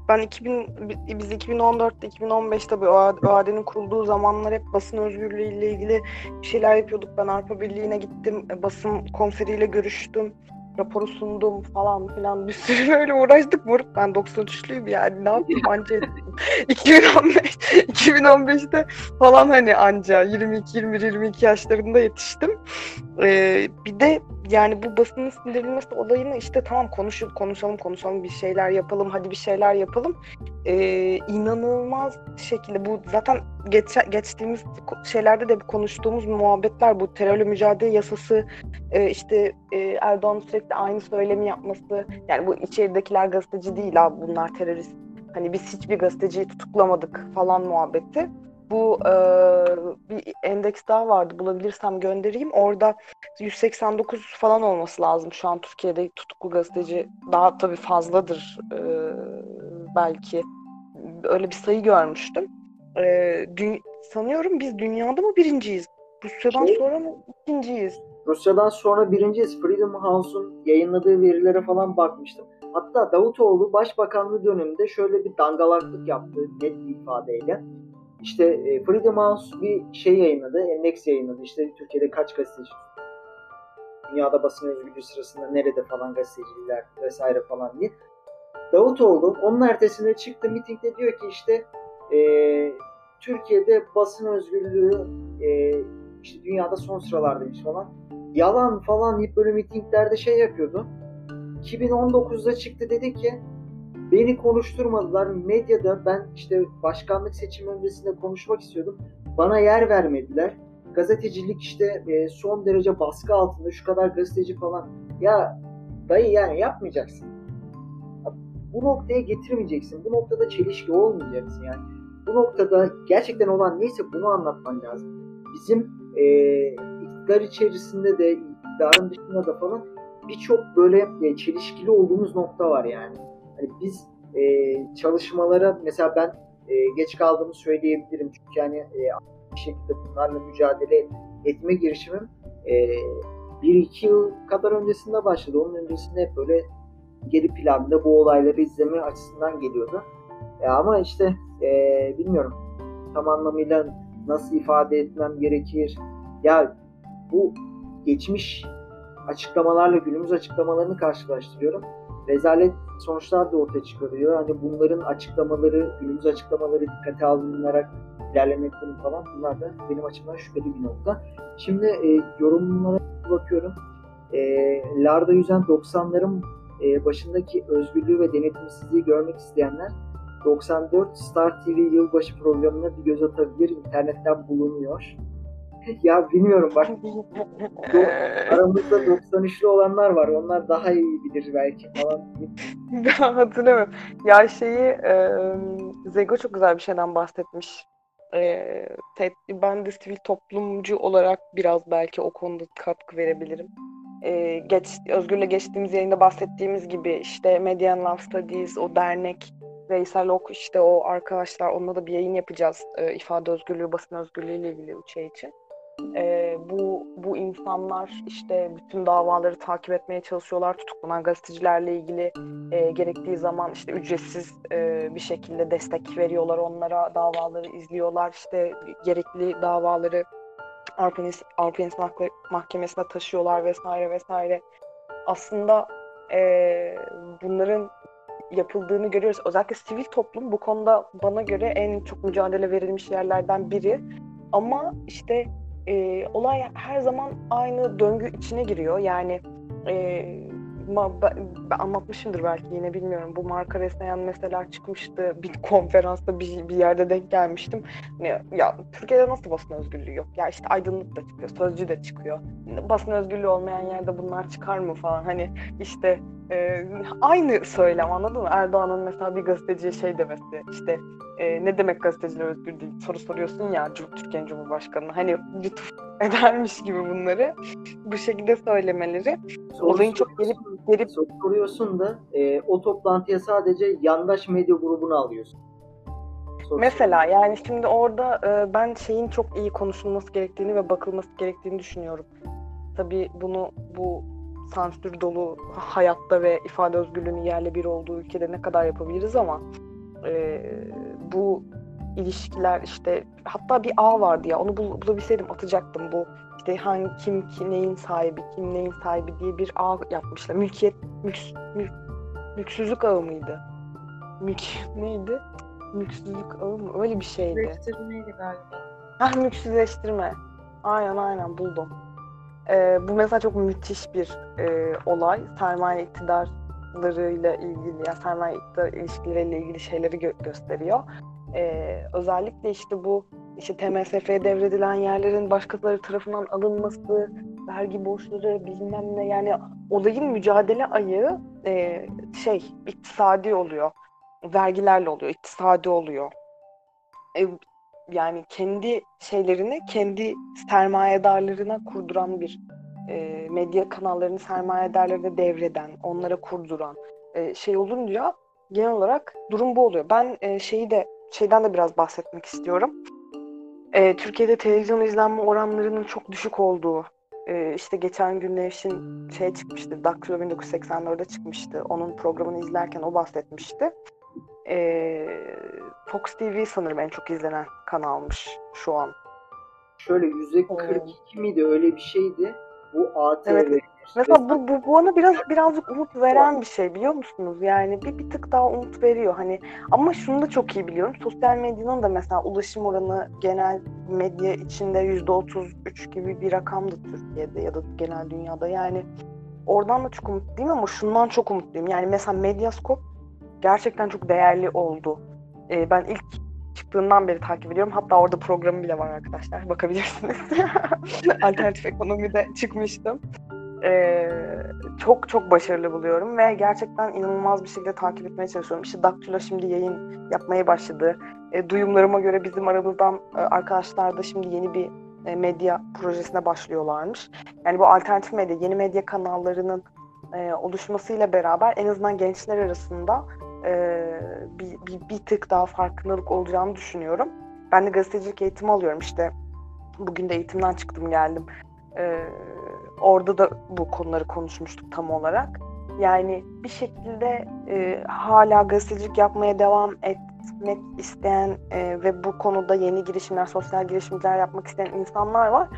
Speaker 2: ben 2000, biz 2014'te 2015'te bu OAD'nin kurulduğu zamanlar hep basın özgürlüğü ile ilgili bir şeyler yapıyorduk. Ben Avrupa Birliği'ne gittim, basın konseriyle görüştüm, raporu sundum falan filan. Bir sürü böyle uğraştık moruk. Ben 93'lüyüm yani ne yaptım anca ettim. 2015, 2015'te falan hani anca 22 21 22 yaşlarında yetiştim. Ee, bir de yani bu basının sindirilmesi olayını işte tamam konuşup konuşalım konuşalım bir şeyler yapalım hadi bir şeyler yapalım. Ee, inanılmaz şekilde bu zaten geç, geçtiğimiz şeylerde de konuştuğumuz muhabbetler bu terörle mücadele yasası e, işte e, Erdoğan sürekli aynı söylemi yapması yani bu içeridekiler gazeteci değil ha bunlar terörist hani biz hiçbir gazeteciyi tutuklamadık falan muhabbeti. Bu e, bir endeks daha vardı bulabilirsem göndereyim. Orada 189 falan olması lazım şu an Türkiye'de tutuklu gazeteci. Daha tabii fazladır e, belki. Öyle bir sayı görmüştüm. E, dü- sanıyorum biz dünyada mı birinciyiz? Rusya'dan
Speaker 1: Şey-
Speaker 2: sonra mı ikinciyiz?
Speaker 1: Rusya'dan sonra birinciyiz. Freedom House'un yayınladığı verilere falan bakmıştım. Hatta Davutoğlu Başbakanlığı döneminde şöyle bir dangalaklık yaptı net bir ifadeyle. İşte e, Freedom House bir şey yayınladı, endeks yayınladı. İşte Türkiye'de kaç gazeteci dünyada basın özgürlüğü sırasında nerede falan gazeteciler vesaire falan diye. Davutoğlu onun ertesinde çıktı mitingde diyor ki işte e, Türkiye'de basın özgürlüğü e, işte dünyada son sıralardaymış falan. Yalan falan deyip böyle mitinglerde şey yapıyordu. 2019'da çıktı dedi ki beni konuşturmadılar. Medyada ben işte başkanlık seçimi öncesinde konuşmak istiyordum. Bana yer vermediler. Gazetecilik işte e, son derece baskı altında şu kadar gazeteci falan. Ya dayı yani yapmayacaksın. Ya Bu noktaya getirmeyeceksin. Bu noktada çelişki olmayacaksın yani. Bu noktada gerçekten olan neyse bunu anlatman lazım. Bizim e, iktidar içerisinde de iktidarın dışında da falan birçok böyle e, çelişkili olduğumuz nokta var yani. Hani biz e, çalışmalara mesela ben e, geç kaldığımı söyleyebilirim çünkü hani e, bir şekilde bunlarla mücadele etme girişimim e, bir iki yıl kadar öncesinde başladı. Onun öncesinde hep böyle geri planda bu olayları izleme açısından geliyordu. E, ama işte e, bilmiyorum tam anlamıyla nasıl ifade etmem gerekir. Ya bu geçmiş açıklamalarla günümüz açıklamalarını karşılaştırıyorum. Rezalet sonuçlar da ortaya çıkarıyor. Hani bunların açıklamaları, günümüz açıklamaları dikkate alınarak ilerlemekleri falan bunlar da benim açımdan şüpheli bir nokta. Şimdi e, yorumlara bakıyorum. E, Larda yüzen 90'ların e, başındaki özgürlüğü ve denetimsizliği görmek isteyenler 94 Star TV yılbaşı programına bir göz atabilir. İnternetten bulunuyor. Ya bilmiyorum bak aramızda 93'lü olanlar var. Onlar daha iyi bilir belki falan.
Speaker 2: Ben hatırlamıyorum. Ya şeyi e, Zego çok güzel bir şeyden bahsetmiş. E, te- ben de sivil toplumcu olarak biraz belki o konuda katkı verebilirim. E, geç, Özgür'le geçtiğimiz yayında bahsettiğimiz gibi işte Median Love Studies, o dernek, Veysel Ok işte o arkadaşlar onunla da bir yayın yapacağız. E, ifade özgürlüğü, basın özgürlüğü ile ilgili bir şey için. E, bu bu insanlar işte bütün davaları takip etmeye çalışıyorlar. Tutuklanan gazetecilerle ilgili e, gerektiği zaman işte ücretsiz e, bir şekilde destek veriyorlar onlara. Davaları izliyorlar. işte gerekli davaları Avrupa Avrupa İnsan Hakları Mahkemesi'ne taşıyorlar vesaire vesaire. Aslında e, bunların yapıldığını görüyoruz. Özellikle sivil toplum bu konuda bana göre en çok mücadele verilmiş yerlerden biri. Ama işte e, olay her zaman aynı döngü içine giriyor. Yani e, ma- ben, anlatmışımdır belki yine bilmiyorum. Bu Marka Resnayan mesela çıkmıştı bir konferansta bir, bir yerde denk gelmiştim. Hani ya Türkiye'de nasıl basın özgürlüğü yok? Ya işte aydınlık da çıkıyor, sözcü de çıkıyor. Basın özgürlüğü olmayan yerde bunlar çıkar mı falan. Hani işte e, aynı söylem anladın mı? Erdoğan'ın mesela bir gazeteciye şey demesi işte e, ne demek gazeteciler özgür değil soru soruyorsun ya Türkiye'nin Cumhurbaşkanı'na. Hani lütuf edermiş gibi bunları bu şekilde söylemeleri.
Speaker 1: Soru
Speaker 2: Olayın çok
Speaker 1: soruyorsun-
Speaker 2: gelip
Speaker 1: soru soruyorsun da e, o toplantıya sadece yandaş medya grubunu alıyorsun. Soru
Speaker 2: Mesela yani şimdi orada e, ben şeyin çok iyi konuşulması gerektiğini ve bakılması gerektiğini düşünüyorum. Tabii bunu bu sansür dolu hayatta ve ifade özgürlüğünün yerle bir olduğu ülkede ne kadar yapabiliriz ama e, bu ilişkiler işte hatta bir ağ vardı ya onu bul- bulabilseydim atacaktım bu işte hangi kim ki neyin sahibi kim neyin sahibi diye bir ağ yapmışlar. Mülkiyet mülks, mülk, mülksüzlük ağı mıydı? Mülk neydi? Mülksüzlük ağı mı? Öyle bir şeydi.
Speaker 3: Direktörüneydi galiba.
Speaker 2: Hah mülksüzleştirme. Aynen aynen buldum. Ee, bu mesela çok müthiş bir e, olay. Sermaye iktidarlarıyla ilgili, ya sermaye iktidar ilişkileriyle ilgili şeyleri gö- gösteriyor. Ee, özellikle işte bu işte TMSF'ye devredilen yerlerin başkaları tarafından alınması, vergi borçları bilmem ne yani olayın mücadele ayağı e, şey iktisadi oluyor. Vergilerle oluyor, iktisadi oluyor. E, yani kendi şeylerini kendi sermayedarlarına kurduran bir e, medya kanallarını sermayedarlarına devreden, onlara kurduran e, şey olunca genel olarak durum bu oluyor. Ben e, şeyi de şeyden de biraz bahsetmek istiyorum. E, Türkiye'de televizyon izlenme oranlarının çok düşük olduğu e, işte geçen gün Nevşin şey çıkmıştı. Daktilo 1984'de çıkmıştı. Onun programını izlerken o bahsetmişti. E, Fox TV sanırım en çok izlenen kanalmış şu an.
Speaker 1: Şöyle yüzde 42 miydi öyle bir şeydi. Bu ATV.
Speaker 2: Evet. Mesela bu, bu, bana biraz birazcık umut veren bir şey biliyor musunuz? Yani bir, bir tık daha umut veriyor hani. Ama şunu da çok iyi biliyorum. Sosyal medyanın da mesela ulaşım oranı genel medya içinde yüzde 33 gibi bir rakamdı Türkiye'de ya da genel dünyada. Yani oradan da çok umutluyum ama şundan çok umutluyum. Yani mesela Medyascope gerçekten çok değerli oldu. Ee, ben ilk çıktığından beri takip ediyorum. Hatta orada programı bile var arkadaşlar. Bakabilirsiniz. Alternatif ekonomide çıkmıştım. Ee, çok çok başarılı buluyorum ve gerçekten inanılmaz bir şekilde takip etmeye çalışıyorum. İşte Daktilo şimdi yayın yapmaya başladı. E, duyumlarıma göre bizim aramızdan e, arkadaşlar da şimdi yeni bir e, medya projesine başlıyorlarmış. Yani bu alternatif medya, yeni medya kanallarının e, oluşmasıyla beraber en azından gençler arasında e, bir, bir, bir tık daha farkındalık olacağını düşünüyorum. Ben de gazetecilik eğitimi alıyorum işte. Bugün de eğitimden çıktım geldim. E, orada da bu konuları konuşmuştuk tam olarak. Yani bir şekilde e, hala gazetecilik yapmaya devam etmek isteyen e, ve bu konuda yeni girişimler, sosyal girişimler yapmak isteyen insanlar var.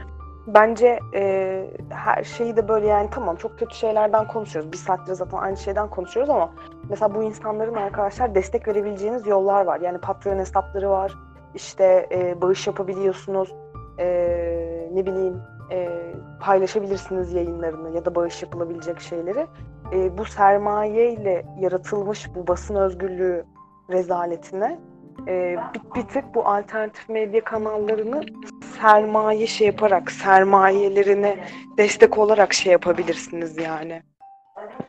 Speaker 2: Bence e, her şeyi de böyle yani tamam çok kötü şeylerden konuşuyoruz. Bir saattir zaten aynı şeyden konuşuyoruz ama mesela bu insanların arkadaşlar destek verebileceğiniz yollar var. Yani Patreon hesapları var. İşte e, bağış yapabiliyorsunuz. E, ne bileyim e, paylaşabilirsiniz yayınlarını ya da bağış yapılabilecek şeyleri. E, bu sermaye ile yaratılmış bu basın özgürlüğü rezaletine e, bir, bir tık bu alternatif medya kanallarını sermaye şey yaparak, sermayelerine destek olarak şey yapabilirsiniz yani.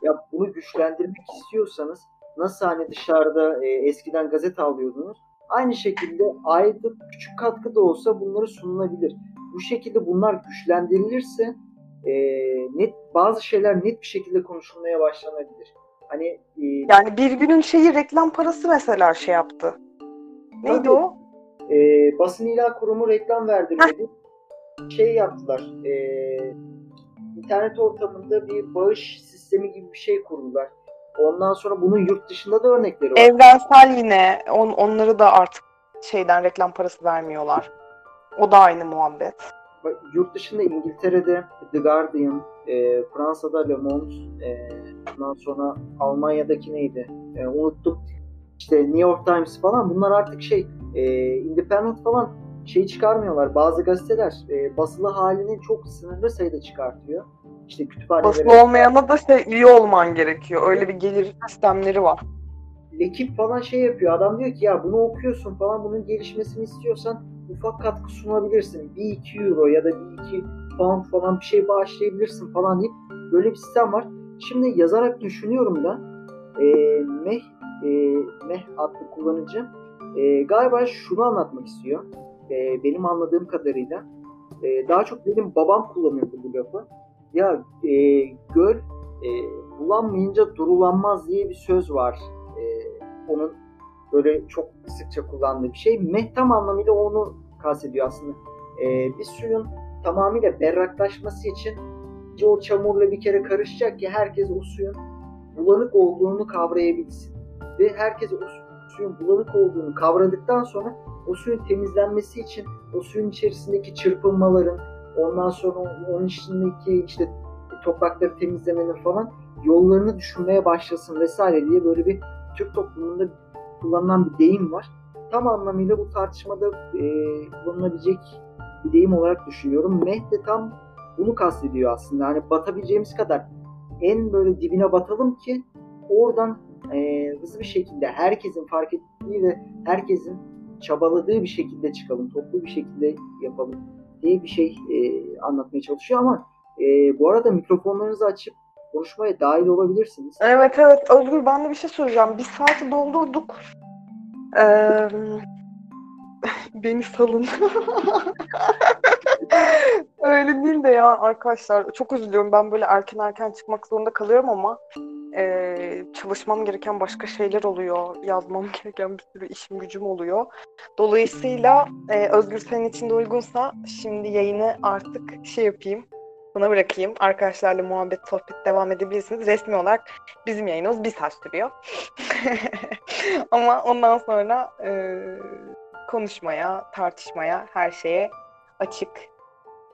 Speaker 1: Ya bunu güçlendirmek istiyorsanız nasıl hani dışarıda e, eskiden gazete alıyordunuz aynı şekilde ayda küçük katkı da olsa bunları sunulabilir. Bu şekilde bunlar güçlendirilirse e, net bazı şeyler net bir şekilde konuşulmaya başlanabilir. Hani e,
Speaker 2: Yani bir günün şeyi reklam parası mesela şey yaptı. Neydi
Speaker 1: Tabii.
Speaker 2: o?
Speaker 1: e, basın ilah kurumu reklam verdirmedi. Şey yaptılar. E, internet ortamında bir bağış sistemi gibi bir şey kurdular. Ondan sonra bunun yurt dışında da örnekleri var.
Speaker 2: Evrensel yine on, onları da artık şeyden reklam parası vermiyorlar. O da aynı muhabbet.
Speaker 1: Bak, Yurt dışında İngiltere'de The Guardian, e, Fransa'da Le Monde, e, ondan sonra Almanya'daki neydi? E, unuttum. İşte New York Times falan bunlar artık şey e, independent falan şey çıkarmıyorlar. Bazı gazeteler e, basılı halini çok sınırlı sayıda çıkartıyor. işte kütüphanelere
Speaker 2: Basılı olmayana da şey üye olman gerekiyor. Öyle bir gelir sistemleri var.
Speaker 1: ekip falan şey yapıyor. Adam diyor ki ya bunu okuyorsun falan bunun gelişmesini istiyorsan ufak katkı sunabilirsin. 1-2 euro ya da 1-2 pound falan bir şey bağışlayabilirsin falan deyip böyle bir sistem var. Şimdi yazarak düşünüyorum da e, Meh, e, Meh adlı kullanıcı e, galiba şunu anlatmak istiyor. E, benim anladığım kadarıyla e, daha çok benim babam kullanıyordu bu lafı. Ya e, göl e, bulanmayınca durulanmaz diye bir söz var. E, onun böyle çok sıkça kullandığı bir şey. Meh tam anlamıyla onu kastediyor aslında. E, bir suyun tamamıyla berraklaşması için o çamurla bir kere karışacak ki herkes o suyun bulanık olduğunu kavrayabilsin. Ve herkes o su- suyun bulanık olduğunu kavradıktan sonra o suyun temizlenmesi için o suyun içerisindeki çırpınmaların ondan sonra onun içindeki işte toprakları temizlemenin falan yollarını düşünmeye başlasın vesaire diye böyle bir Türk toplumunda kullanılan bir deyim var. Tam anlamıyla bu tartışmada e, kullanılabilecek bir deyim olarak düşünüyorum. Meh de tam bunu kastediyor aslında. Hani batabileceğimiz kadar en böyle dibine batalım ki oradan e, hızlı bir şekilde herkesin fark ettiği ve herkesin çabaladığı bir şekilde çıkalım, toplu bir şekilde yapalım diye bir şey e, anlatmaya çalışıyor ama e, bu arada mikrofonlarınızı açıp konuşmaya dahil olabilirsiniz.
Speaker 2: Evet evet Özgür ben de bir şey söyleyeceğim. Bir saati doldurduk. Beni salın. Öyle değil de ya arkadaşlar. Çok üzülüyorum. Ben böyle erken erken çıkmak zorunda kalıyorum ama e, çalışmam gereken başka şeyler oluyor. Yazmam gereken bir sürü işim gücüm oluyor. Dolayısıyla e, Özgür senin için de uygunsa şimdi yayını artık şey yapayım. Buna bırakayım. Arkadaşlarla muhabbet, sohbet devam edebilirsiniz. Resmi olarak bizim yayınımız bir saat sürüyor. Ama ondan sonra e, konuşmaya, tartışmaya, her şeye açık.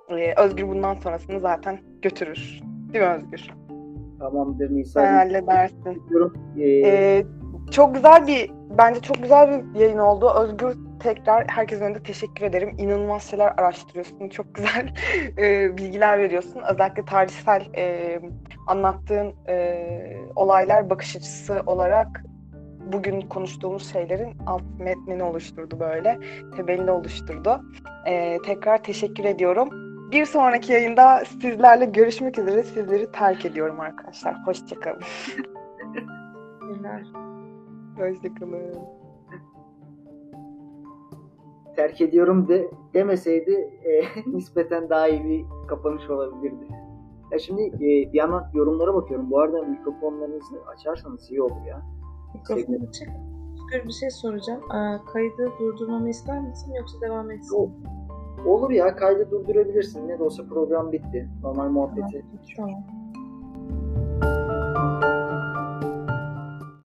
Speaker 2: E, Özgür bundan sonrasını zaten götürür. Değil mi Özgür?
Speaker 1: Tamamdır
Speaker 2: Sen
Speaker 1: Nisa.
Speaker 2: halledersin.
Speaker 1: Diyorum. E,
Speaker 2: Ee, çok güzel bir, bence çok güzel bir yayın oldu. Özgür tekrar herkesin önünde teşekkür ederim. İnanılmaz şeyler araştırıyorsun. Çok güzel e, bilgiler veriyorsun. Özellikle tarihsel e, anlattığın e, olaylar bakış açısı olarak bugün konuştuğumuz şeylerin alt metnini oluşturdu böyle. Temelini oluşturdu. E, tekrar teşekkür ediyorum. Bir sonraki yayında sizlerle görüşmek üzere. Sizleri terk ediyorum arkadaşlar. Hoşçakalın.
Speaker 3: Neler?
Speaker 2: Hoşçakalın.
Speaker 1: terk ediyorum de demeseydi e, nispeten daha iyi bir kapanış olabilirdi. Ya şimdi e, bir yandan yorumlara bakıyorum. Bu arada mikrofonlarınızı açarsanız iyi olur ya.
Speaker 3: Mikrofon açık. Özgür bir şey soracağım. Aa, kaydı durdurmamı ister misin yoksa devam etsin?
Speaker 1: Yok. Olur ya kaydı durdurabilirsin. Ne de olsa program bitti. Normal muhabbeti.
Speaker 3: Tamam.